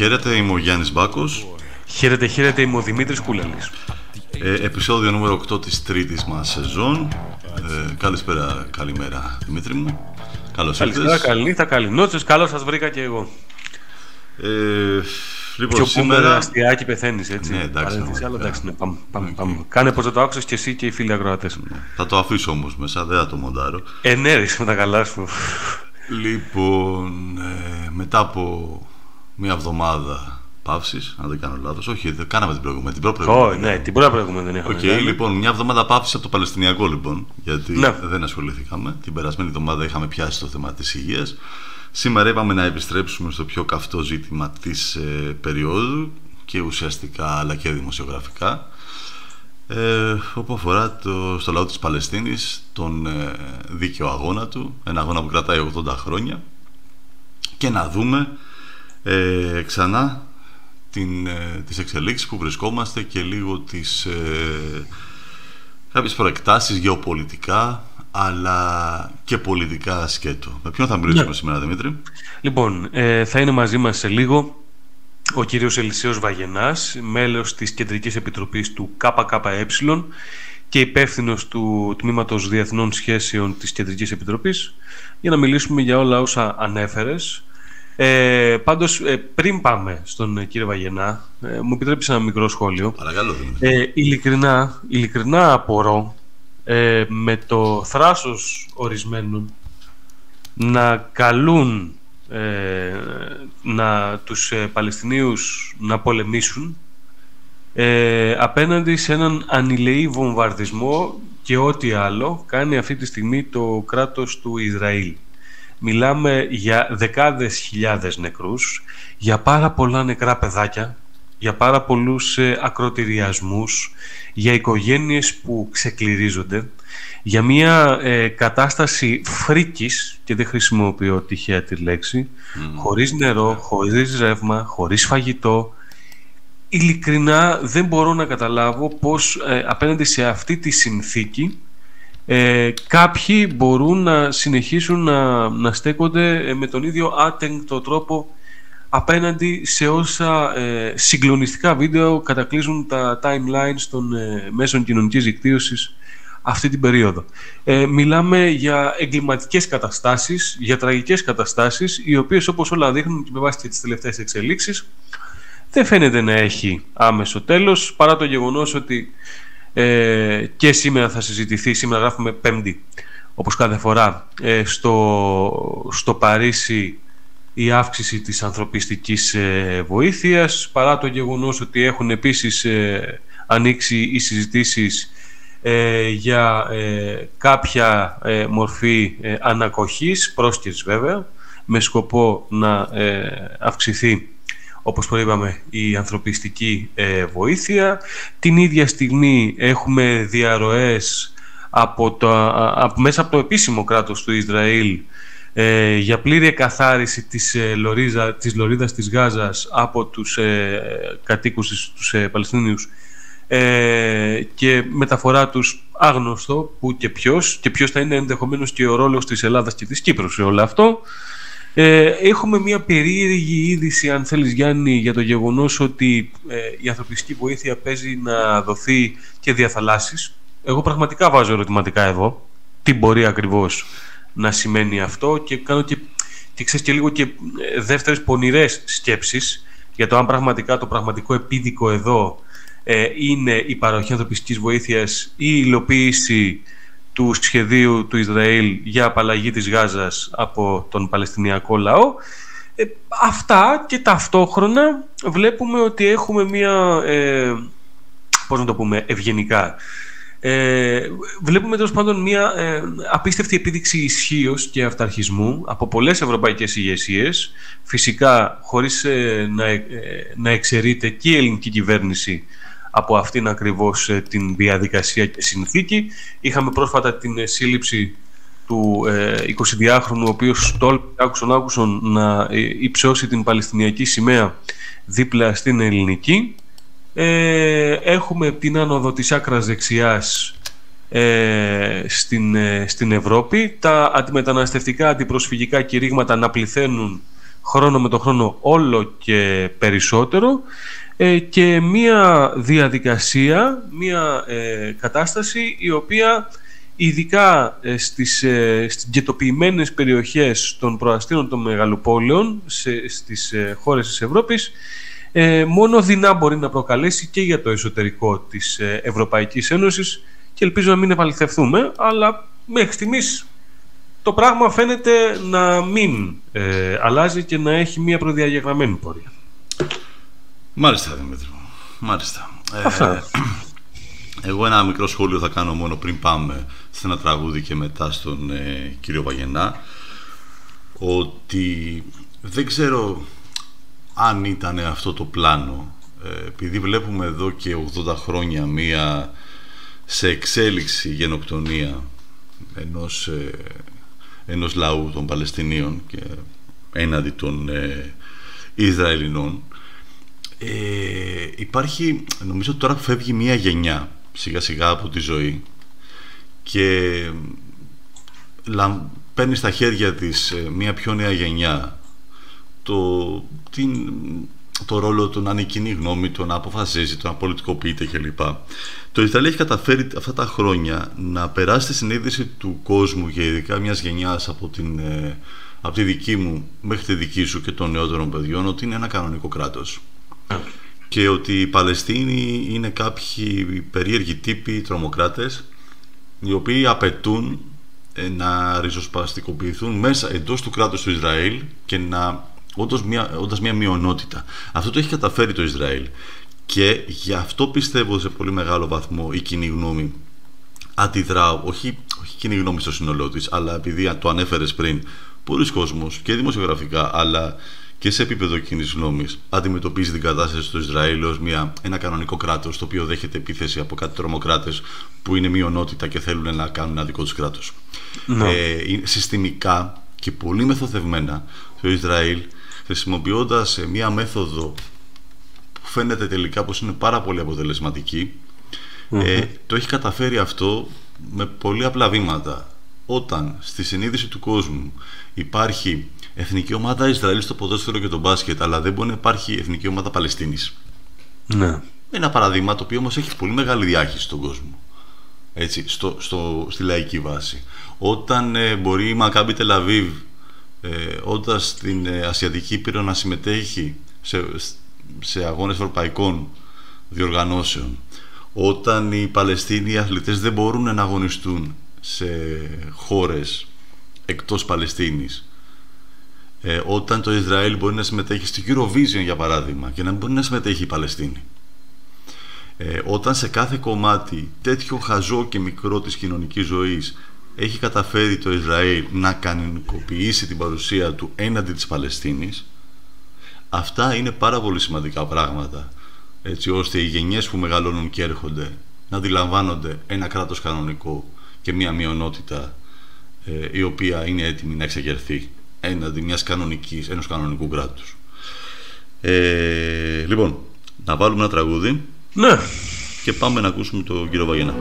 Χαίρετε, είμαι ο Γιάννης Μπάκος. Χαίρετε, χαίρετε, είμαι ο Δημήτρης Κούλελης. Ε, επεισόδιο νούμερο 8 της τρίτης μας σεζόν. Ε, καλησπέρα, καλημέρα Δημήτρη μου. Καλώς Καλησπέρα, ήρθες. καλή, θα καλή νότσες, καλώς σας βρήκα και εγώ. Ε, λοιπόν, Πιο σήμερα... σήμερα... αστιάκι πεθαίνεις, έτσι. Ναι, εντάξει, Παρένθεση, άλλο, ναι. εντάξει, ναι, πάμε, πάμε, πάμε. Κάνε πως δεν το άκουσες και εσύ και οι φίλοι ακροατές. Θα το αφήσω όμως μέσα, δεν θα το μοντάρω. Ε, ναι, ρε, με τα καλά σου. Λοιπόν, ε, μετά από μια εβδομάδα παύσης, αν δεν κάνω λάθος, όχι, δεν κάναμε την προηγούμενη, την Ω, προηγούμενη. ναι, την πρώτη προηγούμενη δεν είχαμε. Οκ, κάνει. λοιπόν, μια εβδομάδα παύσης από το Παλαιστινιακό λοιπόν, γιατί Ναι. δεν ασχοληθήκαμε. Την περασμένη εβδομάδα είχαμε πιάσει το θέμα της υγείας. Σήμερα είπαμε να επιστρέψουμε στο πιο καυτό ζήτημα της ε, περίοδου και ουσιαστικά αλλά και δημοσιογραφικά ε, όπου αφορά το, στο λαό της Παλαιστίνης τον ε, δίκαιο αγώνα του, ένα αγώνα που κρατάει 80 χρόνια και να δούμε ε, ξανά την, ε, τις εξελίξεις που βρισκόμαστε και λίγο τις ε, κάποιες προεκτάσεις γεωπολιτικά αλλά και πολιτικά σκέτο. Με ποιον θα μιλήσουμε Ναι. σήμερα Δημήτρη; Λοιπόν, ε, θα είναι μαζί μας σε λίγο ο κύριος Ελισέος Βαγενάς, μέλος της Κεντρικής Επιτροπής του ΚΚΕ και υπεύθυνος του Τμήματος Διεθνών Σχέσεων της Κεντρικής Επιτροπής για να μιλήσουμε για όλα όσα ανέφερες. Ε, πάντως, ε, πριν πάμε στον ε, κύριο Βαγενά, ε, μου επιτρέψει ένα μικρό σχόλιο. Παρακαλώ Δημήτρη. Ε, ειλικρινά, ειλικρινά απορώ ε, με το θράσος ορισμένων να καλούν ε, να τους ε, Παλαιστινίους να πολεμήσουν ε, απέναντι σε έναν ανηλεή βομβαρδισμό και ό,τι άλλο κάνει αυτή τη στιγμή το κράτος του Ισραήλ. Μιλάμε για δεκάδες χιλιάδες νεκρούς, για πάρα πολλά νεκρά παιδάκια, για πάρα πολλούς ε, ακροτηριασμούς, για οικογένειες που ξεκληρίζονται, για μια ε, κατάσταση φρίκης, και δεν χρησιμοποιώ τυχαία τη λέξη, χωρίς νερό, χωρίς ρεύμα, χωρίς φαγητό. Ειλικρινά δεν μπορώ να καταλάβω πώς ε, απέναντι σε αυτή τη συνθήκη ε, κάποιοι μπορούν να συνεχίσουν να, να στέκονται ε, με τον ίδιο άτεγκτο τρόπο απέναντι σε όσα ε, συγκλονιστικά βίντεο κατακλείζουν τα timelines των ε, μέσων κοινωνικής δικτύωσης αυτή την περίοδο. Ε, μιλάμε για εγκληματικές καταστάσεις, για τραγικές καταστάσεις, οι οποίες όπως όλα δείχνουν και με βάση και τις τελευταίες εξελίξεις, δεν φαίνεται να έχει άμεσο τέλος, παρά το γεγονός ότι ε, και σήμερα θα συζητηθεί, σήμερα γράφουμε πέμπτη, όπως κάθε φορά, ε, στο, στο Παρίσι η αύξηση της ανθρωπιστικής ε, βοήθειας, παρά το γεγονός ότι έχουν επίσης ε, ανοίξει οι συζητήσεις ε, για ε, κάποια ε, μορφή ε, ανακοχής, πρόσκαιρης βέβαια, με σκοπό να ε, αυξηθεί όπως προείπαμε η ανθρωπιστική ε, βοήθεια. Την ίδια στιγμή έχουμε διαρροές από το, α- από, μέσα από το επίσημο κράτος του Ισραήλ ε, για πλήρη εκαθάριση της, ε, λωρίζα, της λωρίδας της Γάζας από τους ε, κατοίκους της- τους ε, Παλαιστίνιους ε, και μεταφορά τους άγνωστο που και ποιος και ποιος θα είναι ενδεχομένως και ο ρόλος της Ελλάδας και της Κύπρου σε όλο αυτό ε, έχουμε μια περίεργη είδηση αν θέλεις Γιάννη για το γεγονός ότι ε, η ανθρωπιστική βοήθεια παίζει να δοθεί και διαθαλάσσεις εγώ πραγματικά βάζω ερωτηματικά εδώ τι μπορεί ακριβώς να σημαίνει αυτό και κάνω και, και ξέρεις και λίγο και ε, δεύτερες πονηρές σκέψεις για το αν πραγματικά το πραγματικό επίδικο εδώ ε, είναι η παροχή ανθρωπιστικής βοήθειας ή η υλοποίηση του σχεδίου του Ισραήλ για απαλλαγή της Γάζας από τον Παλαιστινιακό λαό. Ε, αυτά και ταυτόχρονα βλέπουμε ότι έχουμε μια, ε, πώς να το πούμε, ευγενικά. Ε, βλέπουμε τέλος πάντων μια ε, απίστευτη επίδειξη ισχύως και αυταρχισμού από πολλές ευρωπαϊκές ηγεσίες. Φυσικά χωρίς ε, να, ε, να εξαιρείται και η ελληνική κυβέρνηση από αυτήν ακριβώς ε, την διαδικασία και συνθήκη. Είχαμε πρόσφατα την ε, σύλληψη του ε, 22χρονου, ο οποίος τόλμησε άκουσον άκουσον να ε, υψώσει την Παλαιστινιακή σημαία δίπλα στην ελληνική. Ε, έχουμε την άνοδο της άκρας δεξιάς ε, στην, ε, στην Ευρώπη. Τα αντιμεταναστευτικά, αντιπροσφυγικά κηρύγματα να πληθαίνουν χρόνο με το χρόνο όλο και περισσότερο ε, και μία διαδικασία, μία ε, κατάσταση η οποία ειδικά ε, στις, ε, στις περιοχές των προαστήρων των μεγαλοπόλεων σε, στις ε, χώρες της Ευρώπης ε, μόνο δεινά μπορεί να προκαλέσει και για το εσωτερικό της ε, Ευρωπαϊκής Ένωσης και ελπίζω να μην επαληθευτούμε, αλλά μέχρι στιγμής το πράγμα φαίνεται να μην ε, αλλάζει και να έχει μια προδιαγεγραμμένη πορεία. Μάλιστα, Δημήτρη. Μάλιστα. Ε, εγώ ένα μικρό σχόλιο θα κάνω μόνο πριν πάμε σε ένα τραγούδι και μετά στον ε, κύριο Βαγενά ότι δεν ξέρω αν ήταν αυτό το πλάνο ε, επειδή βλέπουμε εδώ και 80 χρόνια μία σε εξέλιξη γενοκτονία ενός, ε, ενός λαού των Παλαιστινίων και έναντι των ε, Ισραηλινών ε, υπάρχει, νομίζω ότι τώρα φεύγει μία γενιά σιγά σιγά από τη ζωή και παίρνει στα χέρια της ε, μία πιο νέα γενιά το, την, το ρόλο του να είναι κοινή γνώμη, το να αποφασίζει, το να πολιτικοποιείται κλπ. Το Ισραήλ έχει καταφέρει αυτά τα χρόνια να περάσει τη συνείδηση του κόσμου και ειδικά μιας γενιάς από, την, ε, από τη δική μου μέχρι τη δική σου και των νεότερων παιδιών ότι είναι ένα κανονικό κράτος. Και ότι οι Παλαιστίνοι είναι κάποιοι περίεργοι τύποι τρομοκράτες οι οποίοι απαιτούν ε, να ριζοσπαστικοποιηθούν μέσα εντός του κράτους του Ισραήλ και να όντως μια, όντως μια μειονότητα. Αυτό το έχει καταφέρει το Ισραήλ και γι' αυτό πιστεύω σε πολύ μεγάλο βαθμό η κοινή γνώμη αντιδρά, όχι, όχι κοινή γνώμη στο σύνολό της, αλλά επειδή το ανέφερες πριν, πολλοί κόσμος και δημοσιογραφικά, αλλά και σε επίπεδο κοινή γνώμη αντιμετωπίζει την κατάσταση του Ισραήλ ως ένα κανονικό κράτος το οποίο δέχεται επίθεση από κάτι τρομοκράτες που είναι μειονότητα και θέλουν να κάνουν ένα δικό τους κράτος. Ναι. Ε, συστημικά και πολύ μεθοδευμένα το Ισραήλ χρησιμοποιώντας ε, μία μέθοδο που φαίνεται τελικά πως είναι πάρα πολύ ε, το έχει καταφέρει αυτό με πολύ απλά βήματα. Όταν στη συνείδηση του κόσμου υπάρχει εθνική ομάδα Ισραήλ στο ποδόσφαιρο και το μπάσκετ, αλλά δεν μπορεί να υπάρχει εθνική ομάδα Παλαιστίνης. Ναι. Ένα παραδείγμα το οποίο όμως έχει πολύ μεγάλη διάχυση στον κόσμο. Έτσι, στο, στο, στη λαϊκή βάση. Όταν ε, μπορεί η Μακάμπι Τελαβίβ ε, όντας στην ε, Ασιατική Ήπειρο να συμμετέχει σε, σε αγώνες ευρωπαϊκών διοργανώσεων όταν οι Παλαιστίνοι αθλητές δεν μπορούν να αγωνιστούν σε χώρες εκτός Παλαιστίνης ε, όταν το Ισραήλ μπορεί να συμμετέχει στη Eurovision για παράδειγμα και να μπορεί να συμμετέχει η Παλαιστίνη. Ε, όταν σε κάθε κομμάτι τέτοιο χαζό και μικρό της κοινωνικής ζωής έχει καταφέρει το Ισραήλ να κανονικοποιήσει την παρουσία του έναντι της Παλαιστίνης αυτά είναι πάρα πολύ σημαντικά πράγματα έτσι ώστε οι γενιές που μεγαλώνουν και έρχονται να αντιλαμβάνονται ένα κράτος κανονικό και μια μειονότητα ε, η οποία είναι έτοιμη να εξεγερθεί έναντι μιας κανονικής, ενός κανονικού κράτους. Ε, λοιπόν, να βάλουμε ένα τραγούδι ναι. και πάμε να ακούσουμε τον κύριο Βαγενά.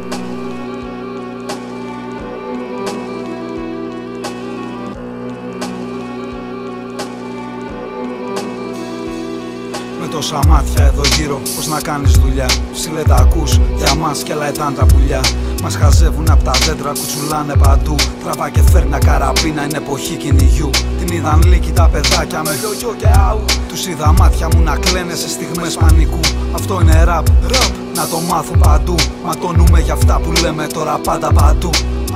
Τόσα μάτια εδώ γύρω Πώς να κάνεις δουλειά. Ψηλέ τα ακούς για μας και λαετάν τα πουλιά. Μας χαζεύουν από τα δέντρα κουτσουλάνε παντού. Τραβά και φέρνα καραπίνα είναι εποχή κυνηγιού. Την είδαν λύκη τα παιδάκια με γιογιό και αου Τους είδα μάτια μου να κλαίνε σε στιγμές πανικού. Αυτό είναι ραπ, ραπ να το μάθουν παντού. Ματώνουμε για αυτά που λέμε τώρα πάντα παντού.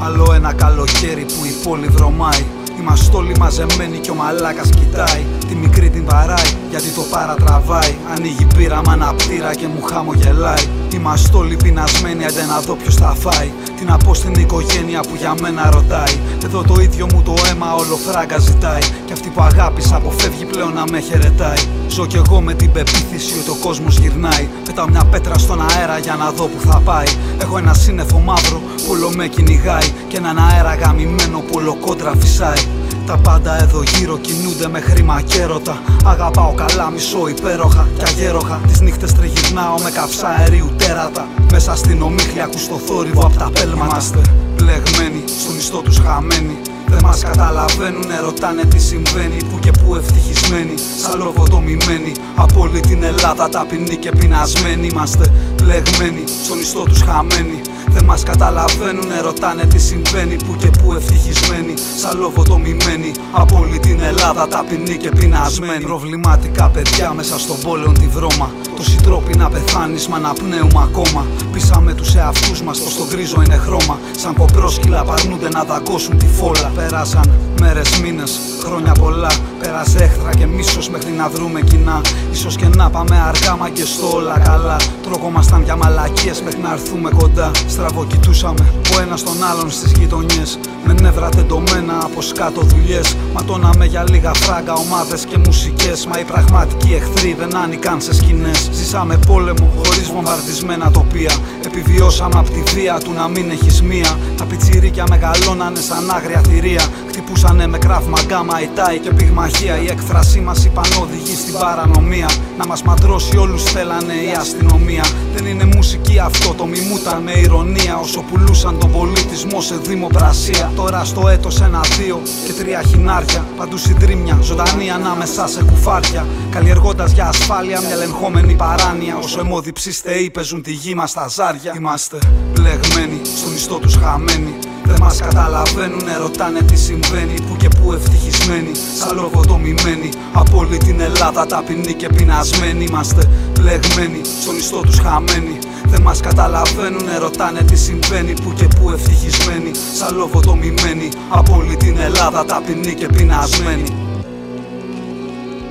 Άλλο ένα καλοκαίρι που η πόλη βρωμάει Είμαστε όλοι μαζεμένοι και ο μαλάκας κοιτάει. Τη μικρή την βαράει γιατί το παρατραβάει. Ανοίγει πείραμα αναπτήρα και μου χαμογελάει. Είμαστε όλοι πεινασμένοι αντέ να δω ποιος θα φάει Τι να πω στην οικογένεια που για μένα ρωτάει. Εδώ το ίδιο μου το αίμα όλο φράγκα ζητάει. Και αυτή που αγάπησα αποφεύγει πλέον να με χαιρετάει. Ζω κι εγώ με την πεποίθηση ότι ο κόσμος γυρνάει. Πετάω μια πέτρα στον αέρα για να δω που θα πάει. Έχω ένα σύννεφο μαύρο που όλο με κυνηγάει. Και έναν αέρα γαμημένο που όλο κόντρα φυσάει τα πάντα εδώ γύρω κινούνται με χρήμα και έρωτα. Αγαπάω καλά, μισό υπέροχα και αγέροχα. Τις νύχτες τριγυρνάω με καψά αερίου τέρατα. Μέσα στην ομίχλια ακού το θόρυβο από τα πέλμα. Είμαστε πλεγμένοι, στον ιστό τους χαμένοι. Δεν μας καταλαβαίνουν, ρωτάνε τι συμβαίνει Που και που ευτυχισμένοι, σαν λογοτομημένοι Από όλη την Ελλάδα ταπεινοί και πεινασμένοι Είμαστε πλεγμένοι, στον ιστό τους χαμένοι. Δεν μας καταλαβαίνουν, ρωτάνε τι συμβαίνει Που και που ευτυχισμένοι, σαν λογοτομημένοι Από όλη την Ελλάδα ταπεινοί και πεινασμένοι. Προβληματικά παιδιά μέσα στον πόλεμο τη βρώμα Τόσοι τρόποι να πεθάνεις μα να πνέουμε ακόμα. Πείσαμε τους εαυτούς μας πως το γκρίζο είναι χρώμα. Σαν κοπρόσκυλα παρνούνται να δαγκώσουν τη φόλα. Πέρασαν μέρες, μήνες, χρόνια πολλά. Πέρασε έχθρα και μίσος μέχρι να βρούμε κοινά. Ίσως και να πάμε αργά μα και στο όλα καλά. Τρογόμασταν για μαλακίες μέχρι να έρθουμε κοντά. Στραβοκοιτούσαμε ο ένας τον άλλον στις γειτονιές Με νεύρα τεντωμένα από σκάτω δουλειές. Ματώναμε για λίγα φράγκα ομάδες και μουσικές. Μα οι πραγματικοί εχθροί δεν άνοικαν σε σκηνές. Ζήσαμε πόλεμο χωρίς βομβαρδισμένα τοπία. Επιβιώσαμε απ' τη βία του να μην έχεις μία. Τα πιτσιρίκια μεγαλώνανε σαν άγρια θηρία. Χτυπούσανε με κράφ μαγκάμα, ητάι και πυγμαχία. Η έκφρασή μας είπαν οδηγεί στην παρανομία. Να μας μαντρώσει όλους θέλανε η αστυνομία. Δεν είναι μουσική αυτό, το μιμούταν με ηρωνία. Όσο πουλούσαν τον πολιτισμό σε δημοπρασία Τώρα στο έτος ένα-δύο και τρία χινάρια. Παντού συντρίμια, ζωντανή ανάμεσα σε κουφάρια. Καλλιεργώντας για ασφάλεια μια ελεγχόμενη παράνοια. Όσο αιμόδιψοι στεοί παίζουν τη γη μας στα ζάρια Είμαστε μπλεγμένοι, στον ιστό τους χαμένοι δεν μας καταλαβαίνουν, ρωτάνε τι συμβαίνει Που και που ευτυχισμένοι, σαν λογοτομημένοι Από όλη την Ελλάδα ταπεινοί και πεινασμένοι. Είμαστε πλεγμένοι, στον ιστό τους χαμένοι. Δεν μας καταλαβαίνουν, ρωτάνε τι συμβαίνει Που και που ευτυχισμένοι, σαν λογοτομημένοι Από όλη την Ελλάδα ταπεινοί και πεινασμένοι.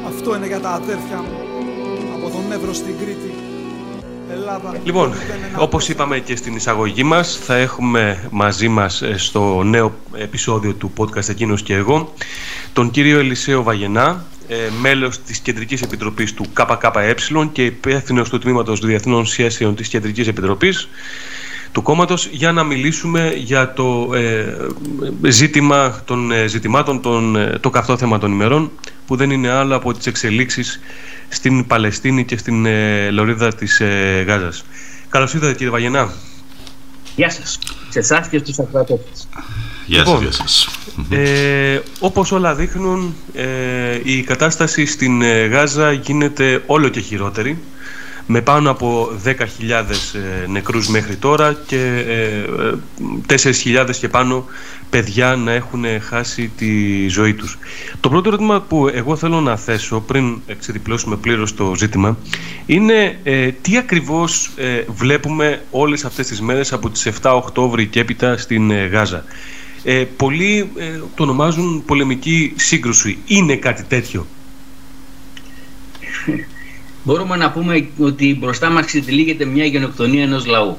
Αυτό είναι για τα αδέρφια μου. Από τον Εύρο στην Κρήτη Λοιπόν, όπως είπαμε και στην εισαγωγή μας, θα έχουμε μαζί μας ε, στο νέο επεισόδιο του podcast «Εκείνος και εγώ» τον κύριο Ελισέο Βαγενά, ε, μέλος της Κεντρικής Επιτροπής του ΚΚΕ και υπεύθυνος του Τμήματος Διεθνών Σχέσεων της Κεντρικής Επιτροπής του κόμματος για να μιλήσουμε για το ε, ζήτημα των ζητημάτων, των, το καυτό θέμα των ημερών που δεν είναι άλλο από τις εξελίξεις στην Παλαιστίνη και στην ε, λωρίδα της ε, Γάζας. Καλώς ήρθατε κύριε Βαγενά. Γεια σας. Σε εσάς και στους ακροατές. Γεια σας, λοιπόν, γεια σας. Ε, όπως όλα δείχνουν, ε, η κατάσταση στην ε, Γάζα γίνεται όλο και χειρότερη με πάνω από 10.000 ε, νεκρούς μέχρι τώρα και 4.000 ε, και πάνω παιδιά να έχουν χάσει τη ζωή τους. Το πρώτο ερώτημα που εγώ θέλω να θέσω πριν εξεδιπλώσουμε πλήρως το ζήτημα είναι ε, τι ακριβώς βλέπουμε όλες αυτές τις μέρες από τις 7 Οκτώβρη και έπειτα στην Γάζα. Ε, πολλοί το ονομάζουν πολεμική σύγκρουση. Είναι κάτι τέτοιο; μπορούμε να πούμε ότι μπροστά μας ξετυλίγεται μια γενοκτονία ενός λαού.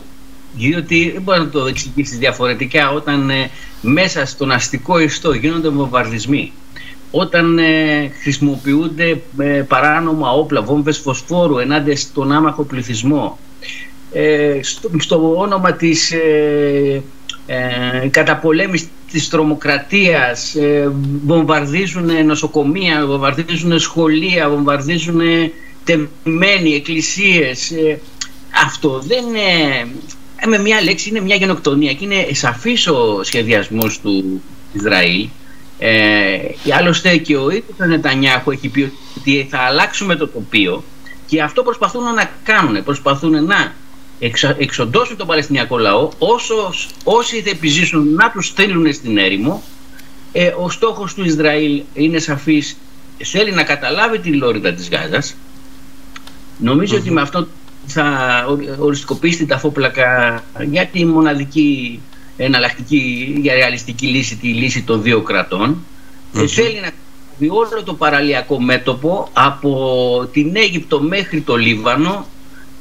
Διότι δεν μπορεί να το εξηγήσεις διαφορετικά όταν ε, μέσα στον αστικό ιστό γίνονται βομβαρδισμοί, όταν ε, χρησιμοποιούνται ε, παράνομα όπλα, βόμβες φωσφόρου ενάντια στον άμαχο πληθυσμό, στο, στο όνομα της ε, ε, καταπολέμησης της τρομοκρατίας, βομβαρδίζουν νοσοκομεία, βομβαρδίζουν σχολεία, βομβαρδίζουν τεμμένοι, εκκλησίες. Ε, αυτό δεν είναι... Ε, με μια λέξη είναι μια γενοκτονία και είναι σαφής ο σχεδιασμός του Ισραήλ. Ε, άλλωστε και ο ίδιος ο Νετανιάχου έχει πει ότι θα αλλάξουμε το τοπίο και αυτό προσπαθούν να κάνουν. Προσπαθούν να εξοντώσουν τον Παλαιστινιακό λαό όσο, όσοι θα επιζήσουν να τους στείλουν στην έρημο. Ε, ο στόχος του Ισραήλ είναι σαφής θέλει να καταλάβει τη λόριδα της Γάζας νομιζω ότι με αυτό θα οριστικοποιήσει την ταφόπλακα για τη μοναδική εναλλακτική για ρεαλιστική λύση, τη λύση των δύο κρατών. Mm-hmm. θέλει να δει όλο το παραλιακό μέτωπο από την Αίγυπτο μέχρι το Λίβανο.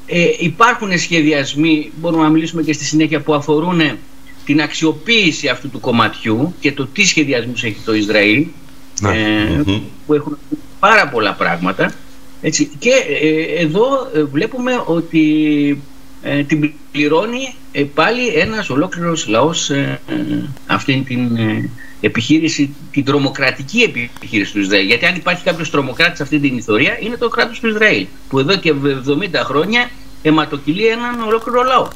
Ε, υπάρχουν σχεδιασμοί, μπορούμε να μιλήσουμε και στη συνέχεια, που αφορούν την αξιοποίηση αυτού του κομματιού και το τι σχεδιασμούς έχει το Ισραήλ, ναι. ε, που έχουν πάρα πολλά πράγματα. Έτσι. Και ε, εδώ ε, βλέπουμε ότι ε, την πληρώνει πάλι ένας ολόκληρος λαός αυτή την επιχείρηση, την τρομοκρατική επιχείρηση του Ισραήλ. Γιατί αν υπάρχει κάποιος τρομοκράτης σε αυτή την ιστορία είναι το κράτος του Ισραήλ που εδώ και 70 χρόνια αιματοκυλεί έναν ολόκληρο λαό.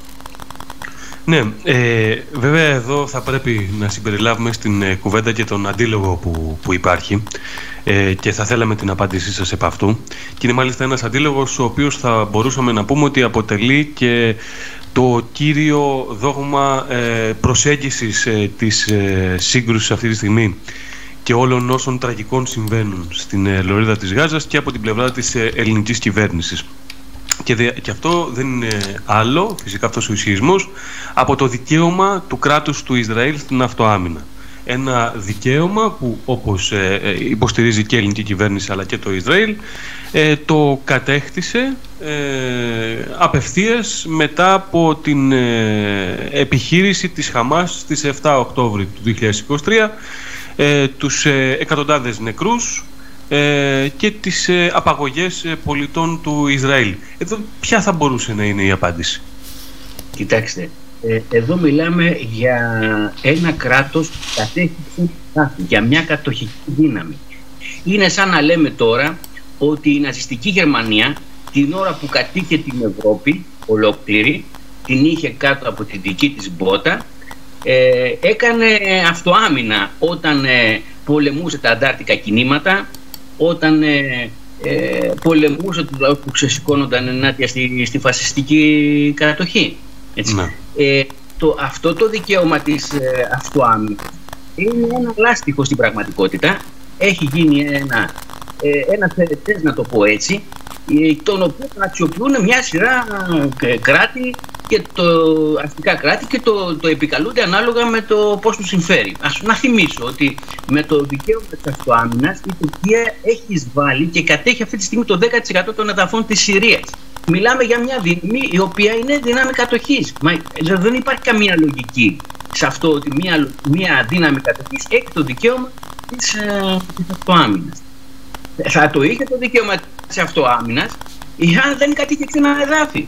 Ναι, ε, βέβαια εδώ θα πρέπει να συμπεριλάβουμε στην ε, κουβέντα και τον αντίλογο που, που υπάρχει ε, και θα θέλαμε την απάντησή σας επ' αυτού και είναι μάλιστα ένας αντίλογος ο οποίος θα μπορούσαμε να πούμε ότι αποτελεί και το κύριο δόγμα ε, προσέγγισης ε, της ε, σύγκρουσης αυτή τη στιγμή και όλων όσων τραγικών συμβαίνουν στην ε, Λωρίδα της Γάζας και από την πλευρά της ε, ελληνικής κυβέρνησης. Και, και αυτό δεν είναι άλλο, φυσικά αυτός ο ισχυρισμός, από το δικαίωμα του κράτους του Ισραήλ στην αυτοάμυνα. Ένα δικαίωμα που όπως ε, ε, υποστηρίζει και η ελληνική κυβέρνηση αλλά και το Ισραήλ ε, το κατέκτησε ε, απευθείας μετά από την επιχείρηση της Χαμάς στις 7 Οκτώβρη του 2023 ε, τους εκατοντάδες νεκρούς ε, και τις ε, απαγωγές ε, πολιτών του Ισραήλ. Εδώ ποια θα μπορούσε να είναι η απάντηση; Κοιτάξτε, ε, εδώ μιλάμε για ένα κράτος που κατέχει για μια κατοχική δύναμη. Είναι σαν να λέμε τώρα ότι η ναζιστική Γερμανία την ώρα που κατήχε την Ευρώπη ολόκληρη, την είχε κάτω από τη δική της μπότα, ε, έκανε αυτοάμυνα όταν ε, πολεμούσε τα αντάρτικα κινήματα, όταν ε, ε, πολεμούσε τους λαούς που ξεσηκώνονταν ενάντια στη, στη φασιστική κατοχή. Έτσι. Ναι. Ε, το, αυτό το δικαίωμα της ε, αυτοάμυνας είναι ένα λάστιχο στην πραγματικότητα. Έχει γίνει ένα, ε, ένα να το πω έτσι, ε, τον οποίο αξιοποιούν μια σειρά ε, κράτη και το αστικά κράτη και το, το επικαλούνται ανάλογα με το πώς τους συμφέρει. Ας να θυμίσω ότι με το δικαίωμα της αυτοάμυνας η Τουρκία έχει εισβάλει και κατέχει αυτή τη στιγμή το 10% των εδαφών της Συρίας. Μιλάμε για μια δύναμη η οποία είναι δύναμη κατοχής. Μα δεν υπάρχει καμία λογική σε αυτό ότι μια, μια δύναμη κατοχής έχει το δικαίωμα της, ε, της αυτοάμυνας. Θα το είχε το δικαίωμα της αυτοάμυνας εάν δεν κατήχε ξένα εδάφη.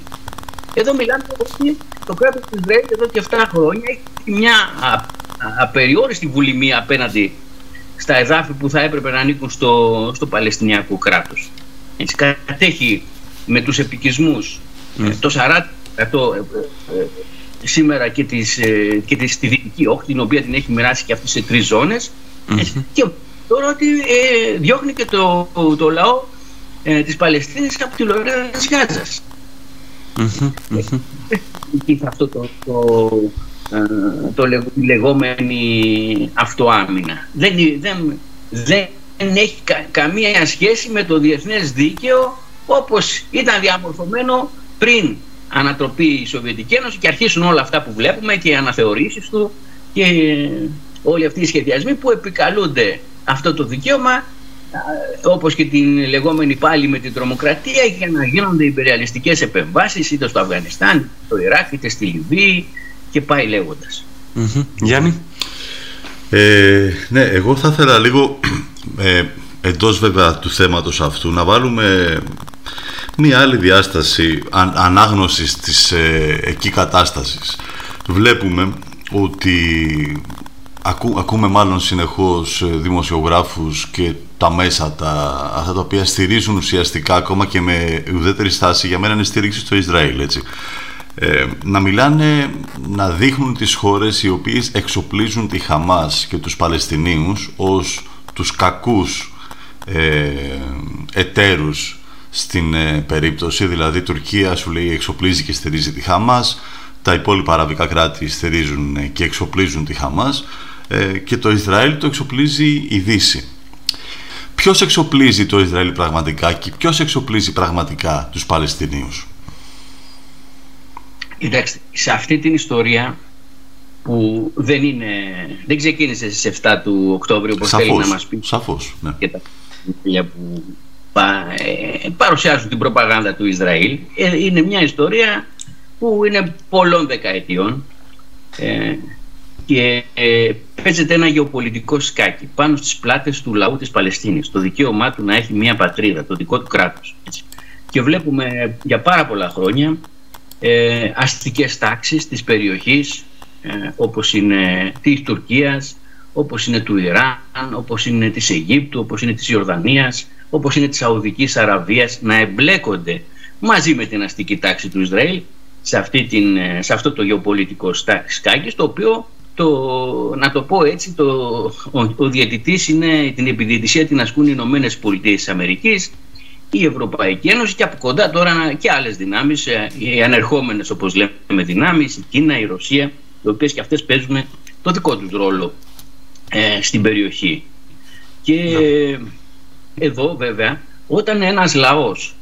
Εδώ μιλάμε ότι το κράτος του Ισραήλ εδώ και 7 χρόνια έχει μια απεριόριστη βουλημία απέναντι στα εδάφη που θα έπρεπε να ανήκουν στο, στο Παλαιστινιακό κράτος. Έτσι, κατέχει με τους επικισμούς mm. το 40% ε, ε, σήμερα και, τις, και τις, στη Δυτική Όχθη, την οποία την έχει μοιράσει και αυτή σε τρεις ζώνες. Mm-hmm. Και τώρα ότι ε, διώχνει και το, το, το λαό ε, της Παλαιστίνης από τη λωρίδα της Γάζας. Mm-hmm. αυτό το, το, ε, το λεγόμενη αυτοάμυνα. Δεν, δεν, δεν έχει καμία σχέση με το διεθνές δίκαιο όπως ήταν διαμορφωμένο πριν ανατροπή η Σοβιετική Ένωση και αρχίσουν όλα αυτά που βλέπουμε και οι αναθεωρήσεις του και όλοι αυτοί οι σχεδιασμοί που επικαλούνται αυτό το δικαίωμα όπως και την λεγόμενη πάλι με την τρομοκρατία για να γίνονται υπεριαλιστικές επεμβάσεις είτε στο Αφγανιστάν, είτε στο Ιράκ, είτε στη Λιβύη και πάει λέγοντας. Γιάννη. Ε, ναι, εγώ θα ήθελα λίγο ε, εντός βέβαια του θέματος αυτού να βάλουμε μία άλλη διάσταση αν, ανάγνωσης της ε, εκεί κατάστασης. Βλέπουμε ότι Ακού, ακούμε μάλλον συνεχώς ε, δημοσιογράφους και τα μέσα τα, αυτά τα οποία στηρίζουν ουσιαστικά ακόμα και με ουδέτερη στάση για μένα είναι στήριξη στο Ισραήλ έτσι. Ε, να μιλάνε, να δείχνουν τις χώρες οι οποίες εξοπλίζουν τη Χαμάς και τους Παλαιστινίους ως τους κακούς ε, εταίρους στην ε, περίπτωση, δηλαδή η Τουρκία σου λέει εξοπλίζει και στηρίζει τη Χαμάς, τα υπόλοιπα αραβικά κράτη στηρίζουν και εξοπλίζουν τη Χαμάς. ε, και το Ισραήλ το εξοπλίζει η Δύση. Ποιος εξοπλίζει το Ισραήλ πραγματικά και ποιος εξοπλίζει πραγματικά τους Παλαιστινίους; Κοιτάξτε, σε αυτή την ιστορία που δεν, είναι, δεν ξεκίνησε στις 7 του Οκτώβριου όπως θέλει να μας πεις σαφώς, ναι. και τα που ε, παρουσιάζουν την προπαγάνδα του Ισραήλ ε, είναι μια ιστορία που είναι πολλών δεκαετιών ε, και ε, παίζεται ένα γεωπολιτικό σκάκι πάνω στις πλάτες του λαού της Παλαιστίνης, το δικαίωμά του να έχει μια πατρίδα, το δικό του κράτος. Και βλέπουμε για πάρα πολλά χρόνια ε, αστικές τάξεις της περιοχής, ε, όπως είναι της Τουρκίας, όπως είναι του Ιράν, όπως είναι της Αιγύπτου, όπως είναι της Ιορδανίας, όπως είναι της Σαουδικής Αραβίας, να εμπλέκονται μαζί με την αστική τάξη του Ισραήλ σε, αυτή την, σε αυτό το γεωπολιτικό σκάκι, το οποίο το, να το πω έτσι, το, ο, ο διαιτητής είναι την επιδιαιτησία την ασκούν οι Ηνωμένες Πολιτείες της Αμερικής, η Ευρωπαϊκή Ένωση και από κοντά τώρα και άλλες δυνάμεις, ε, οι ανερχόμενες όπως λέμε δυνάμεις, η Κίνα, η Ρωσία, οι οποίες και αυτές παίζουν το δικό τους ρόλο ε, στην περιοχή. Και ναι. εδώ βέβαια όταν ένας λαός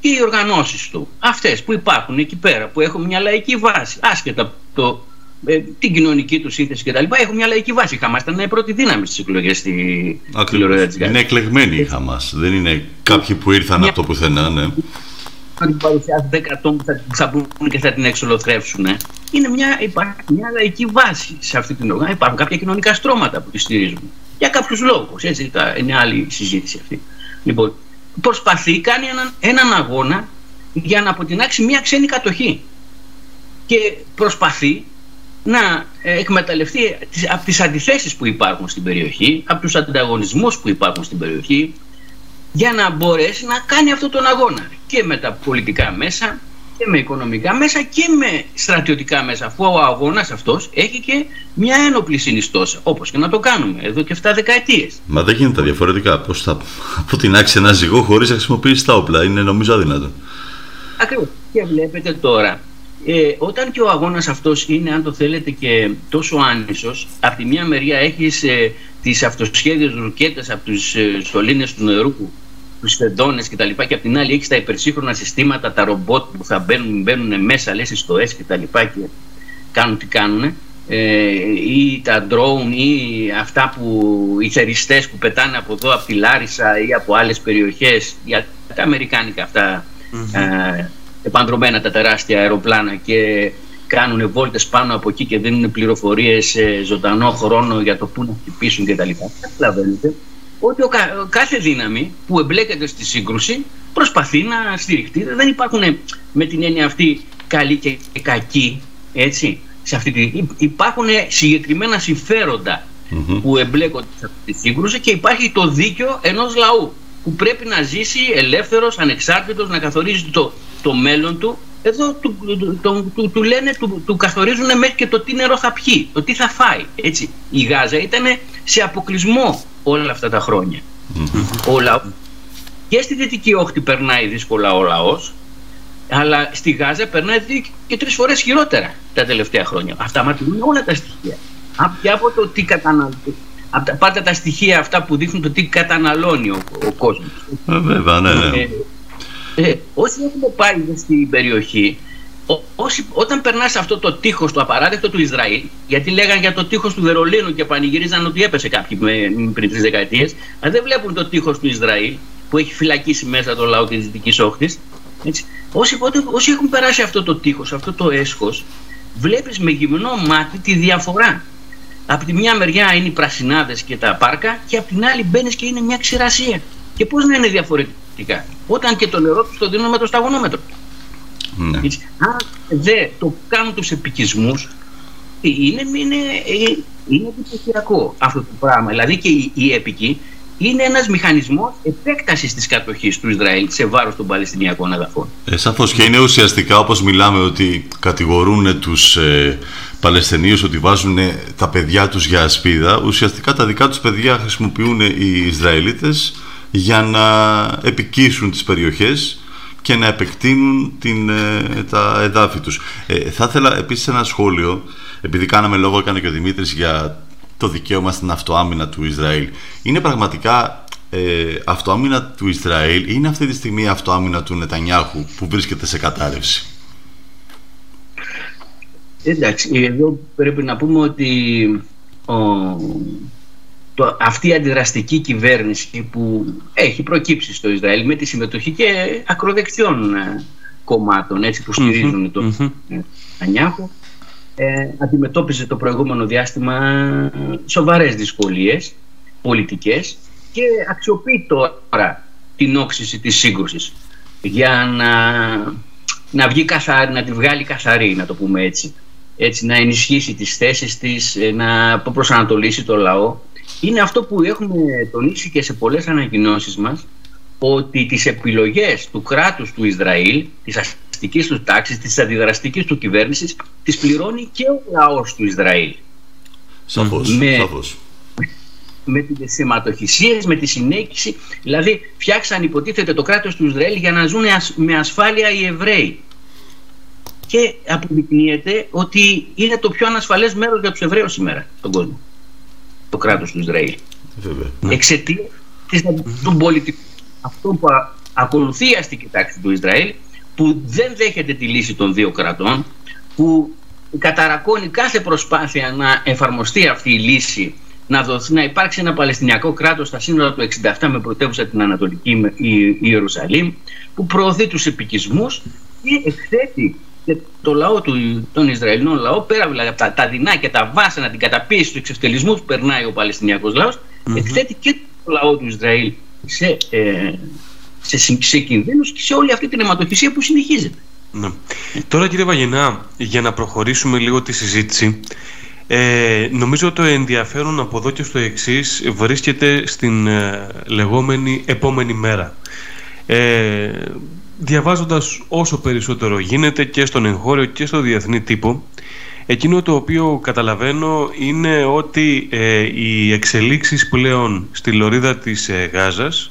και οι οργανώσεις του, αυτές που υπάρχουν εκεί πέρα, που έχουν μια λαϊκή βάση, άσχετα το, ε, την κοινωνική τους σύνθεση κτλ. Έχουν μια λαϊκή βάση. Η Χαμάς ήταν η πρώτη δύναμη στις εκλογές στη τηλεορία της Είναι εκλεγμένη η Χαμάς. Δεν είναι κάποιοι που ήρθαν μια... από το πουθενά, ναι. Αν την παρουσιάσουν 10 ατόμου που θα, μπουν και θα την εξολοθρεύσουν. Είναι μια, υπάρχει μια λαϊκή βάση σε αυτή την οργάνωση. Υπάρχουν κάποια κοινωνικά στρώματα που τη στηρίζουν. Για κάποιους λόγους. Έτσι, είναι άλλη συζήτηση αυτή. Λοιπόν, προσπαθεί, κάνει έναν, έναν αγώνα για να αποτινάξει μια ξένη κατοχή. Και προσπαθεί να εκμεταλλευτεί από τις αντιθέσεις που υπάρχουν στην περιοχή, από τους ανταγωνισμούς που υπάρχουν στην περιοχή, για να μπορέσει να κάνει αυτόν τον αγώνα. Και με τα πολιτικά μέσα και με οικονομικά μέσα και με στρατιωτικά μέσα αφού ο αγώνας αυτός έχει και μια ένοπλη συνιστόσα όπως και να το κάνουμε εδώ και 7 δεκαετίες. Μα δεν γίνεται διαφορετικά. Πώς θα αποτινάξει ένα ζυγό χωρίς να χρησιμοποιήσει τα όπλα; Είναι νομίζω αδύνατο. Ακριβώς. Και βλέπετε τώρα ε, όταν και ο αγώνας αυτός είναι αν το θέλετε και τόσο άνισος από τη μια μεριά έχεις ε, τις αυτοσχέδιες ρουκέτες από τους ε, σωλήνες του νερού του φεντώνε κτλ. Και, και από την άλλη έχεις τα υπερσύγχρονα συστήματα, τα ρομπότ που θα μπαίνουν, μπαίνουν μέσα, λες στο ΕΣ κτλ. Και, και κάνουν τι κάνουν. Ε, ή τα drone ή αυτά που οι θεριστές που πετάνε από εδώ από τη Λάρισα ή από άλλες περιοχές για τα αμερικάνικα αυτά ε, επανδρομένα τα τεράστια αεροπλάνα και κάνουν βόλτες πάνω από εκεί και δίνουν πληροφορίες σε ζωντανό χρόνο για το πού να χτυπήσουν κτλ. Καταλαβαίνετε ότι ο κάθε δύναμη που εμπλέκεται στη σύγκρουση προσπαθεί να στηριχτεί. Δεν υπάρχουν με την έννοια αυτή καλοί και κακοί, έτσι. Σε αυτή τη... Υπάρχουν συγκεκριμένα που εμπλέκονται σε αυτή τη σύγκρουση και υπάρχει το δίκαιο ενός λαού που πρέπει να ζήσει ελεύθερος, ανεξάρτητος, να καθορίζει το, το μέλλον του. Εδώ του, του, του, του λένε, του, του καθορίζουν μέχρι και το τι νερό θα πιει, το τι θα φάει. Έτσι. Η Γάζα ήταν σε αποκλεισμό όλα αυτά τα χρόνια. Ο Και στη Δυτική Όχθη περνάει δύσκολα ο λαός, αλλά στη Γάζα περνάει δύο και τρεις φορές χειρότερα τα τελευταία χρόνια. Αυτά μαρτυρούν όλα τα στοιχεία. Και από το τι καταναλώνει. Πάτε τα στοιχεία αυτά που δείχνουν το τι καταναλώνει ο, ο κόσμος. Ε, βέβαια, ναι, ναι. Ε, ε, όσοι έχουμε πάει στην περιοχή, όσοι, όταν περνάς αυτό το τείχος το απαράδεκτο του Ισραήλ, γιατί λέγανε για το τείχος του Βερολίνου και πανηγυρίζαν ότι έπεσε κάποιοι πριν τρει δεκαετίες, αλλά δεν βλέπουν το τείχος του Ισραήλ που έχει φυλακίσει μέσα το λαό της Δυτικής Όχθης. Όσοι, όσοι έχουν περάσει αυτό το τείχος, αυτό το έσχος, βλέπεις με γυμνό μάτι τη διαφορά. Από τη μια μεριά είναι οι πρασινάδες και τα πάρκα, και από την άλλη μπαίνεις και είναι μια ξηρασία. Και πώς να είναι διαφορετικά, όταν και το νερό τους το δίνουν με το σταγονόμετρο. Ναι. Αν δεν το κάνουν τους επικισμούς είναι, είναι, είναι εντυπωσιακό αυτό το πράγμα. Δηλαδή και οι, οι έπικοι είναι ένας μηχανισμός επέκτασης της κατοχής του Ισραήλ σε βάρος των Παλαιστινιακών αδαφών. Ε, σαφώς και είναι ουσιαστικά όπως μιλάμε ότι κατηγορούν τους ε, Παλαιστινίους ότι βάζουν τα παιδιά τους για ασπίδα ουσιαστικά τα δικά τους παιδιά χρησιμοποιούν οι Ισραηλίτες για να επικίσουν τις περιοχές και να επεκτείνουν την, ε, τα εδάφη τους. Ε, θα ήθελα επίσης ένα σχόλιο, επειδή κάναμε λόγο, έκανε και ο Δημήτρης για το δικαίωμα στην αυτοάμυνα του Ισραήλ. Είναι πραγματικά ε, αυτοάμυνα του Ισραήλ ή είναι αυτή τη στιγμή αυτοάμυνα του Νετανιάχου που βρίσκεται σε κατάρρευση; Εντάξει, εδώ πρέπει να πούμε ότι ο, το, αυτή η αντιδραστική κυβέρνηση που έχει προκύψει στο Ισραήλ με τη συμμετοχή και ακροδεξιών ε, κομμάτων έτσι, που στηρίζουν τον Ανιάχο ε, αντιμετώπιζε το προηγούμενο διάστημα σοβαρές δυσκολίες πολιτικές και αξιοποιεί τώρα την όξυση της σύγκρουσης για να, να βγει καθαρή, να τη βγάλει καθαρή να το πούμε έτσι. Έτσι να ενισχύσει τις θέσεις της, ε, να προσανατολίσει το λαό είναι αυτό που έχουμε τονίσει και σε πολλές ανακοινώσεις μας ότι τις επιλογές του κράτους του Ισραήλ, της αντιδραστικής τους τάξης, της αντιδραστικής του κυβέρνησης, τις πληρώνει και ο λαός του Ισραήλ. Σαφώς, με, σαφώς. Με τις σηματοχυσίες, με τη συνέχιση. Δηλαδή φτιάξαν υποτίθεται το κράτος του Ισραήλ για να ζουν με ασφάλεια οι Εβραίοι. Και αποδεικνύεται ότι είναι το πιο ανασφαλές μέρος για τους Εβραίους σήμερα στον κόσμο. Το κράτος του Ισραήλ. Βέβαια. Εξαιτίας του πολιτικού αυτό που ακολουθεί η αστική τάξη του Ισραήλ που δεν δέχεται τη λύση των δύο κρατών που καταρακώνει κάθε προσπάθεια να εφαρμοστεί αυτή η λύση να, δοθεί, να υπάρξει ένα Παλαιστινιακό κράτος στα σύνορα του 67 με πρωτεύουσα την Ανατολική Ιερουσαλήμ που προωθεί τους επικισμούς και εκθέτει και το λαό του, τον Ισραηλινό λαό πέρα δηλαδή από τα, τα δεινά και τα βάσανα την καταπίεση του εξευτελισμού που περνάει ο Παλαιστινιακός λαός mm-hmm. εκθέτει και το λαό του Ισραήλ σε, ε, σε, σε κινδύνους και σε όλη αυτή την αιματοχυσία που συνεχίζεται. Ναι. Τώρα κύριε Βαγενά, για να προχωρήσουμε λίγο τη συζήτηση, ε, νομίζω το ενδιαφέρον από εδώ και στο εξής βρίσκεται στην ε, λεγόμενη επόμενη μέρα. Ε, διαβάζοντας όσο περισσότερο γίνεται και στον εγχώριο και στο διεθνή τύπο, εκείνο το οποίο καταλαβαίνω είναι ότι ε, οι εξελίξεις πλέον στη λωρίδα της ε, Γάζας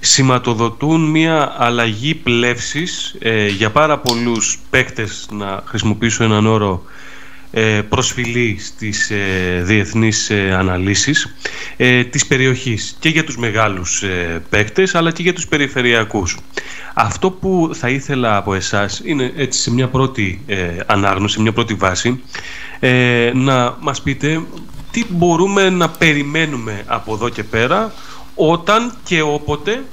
σηματοδοτούν μια αλλαγή πλεύσης ε, για πάρα πολλούς παίκτες, να χρησιμοποιήσω έναν όρο ε, προσφυλή στις ε, διεθνείς ε, αναλύσεις ε, της περιοχής και για τους μεγάλους ε, παίκτες αλλά και για τους περιφερειακούς. Αυτό που θα ήθελα από εσάς είναι έτσι σε μια πρώτη ανάγνωση, σε μια πρώτη βάση να μας πείτε τι μπορούμε να περιμένουμε από εδώ και πέρα όταν και όποτε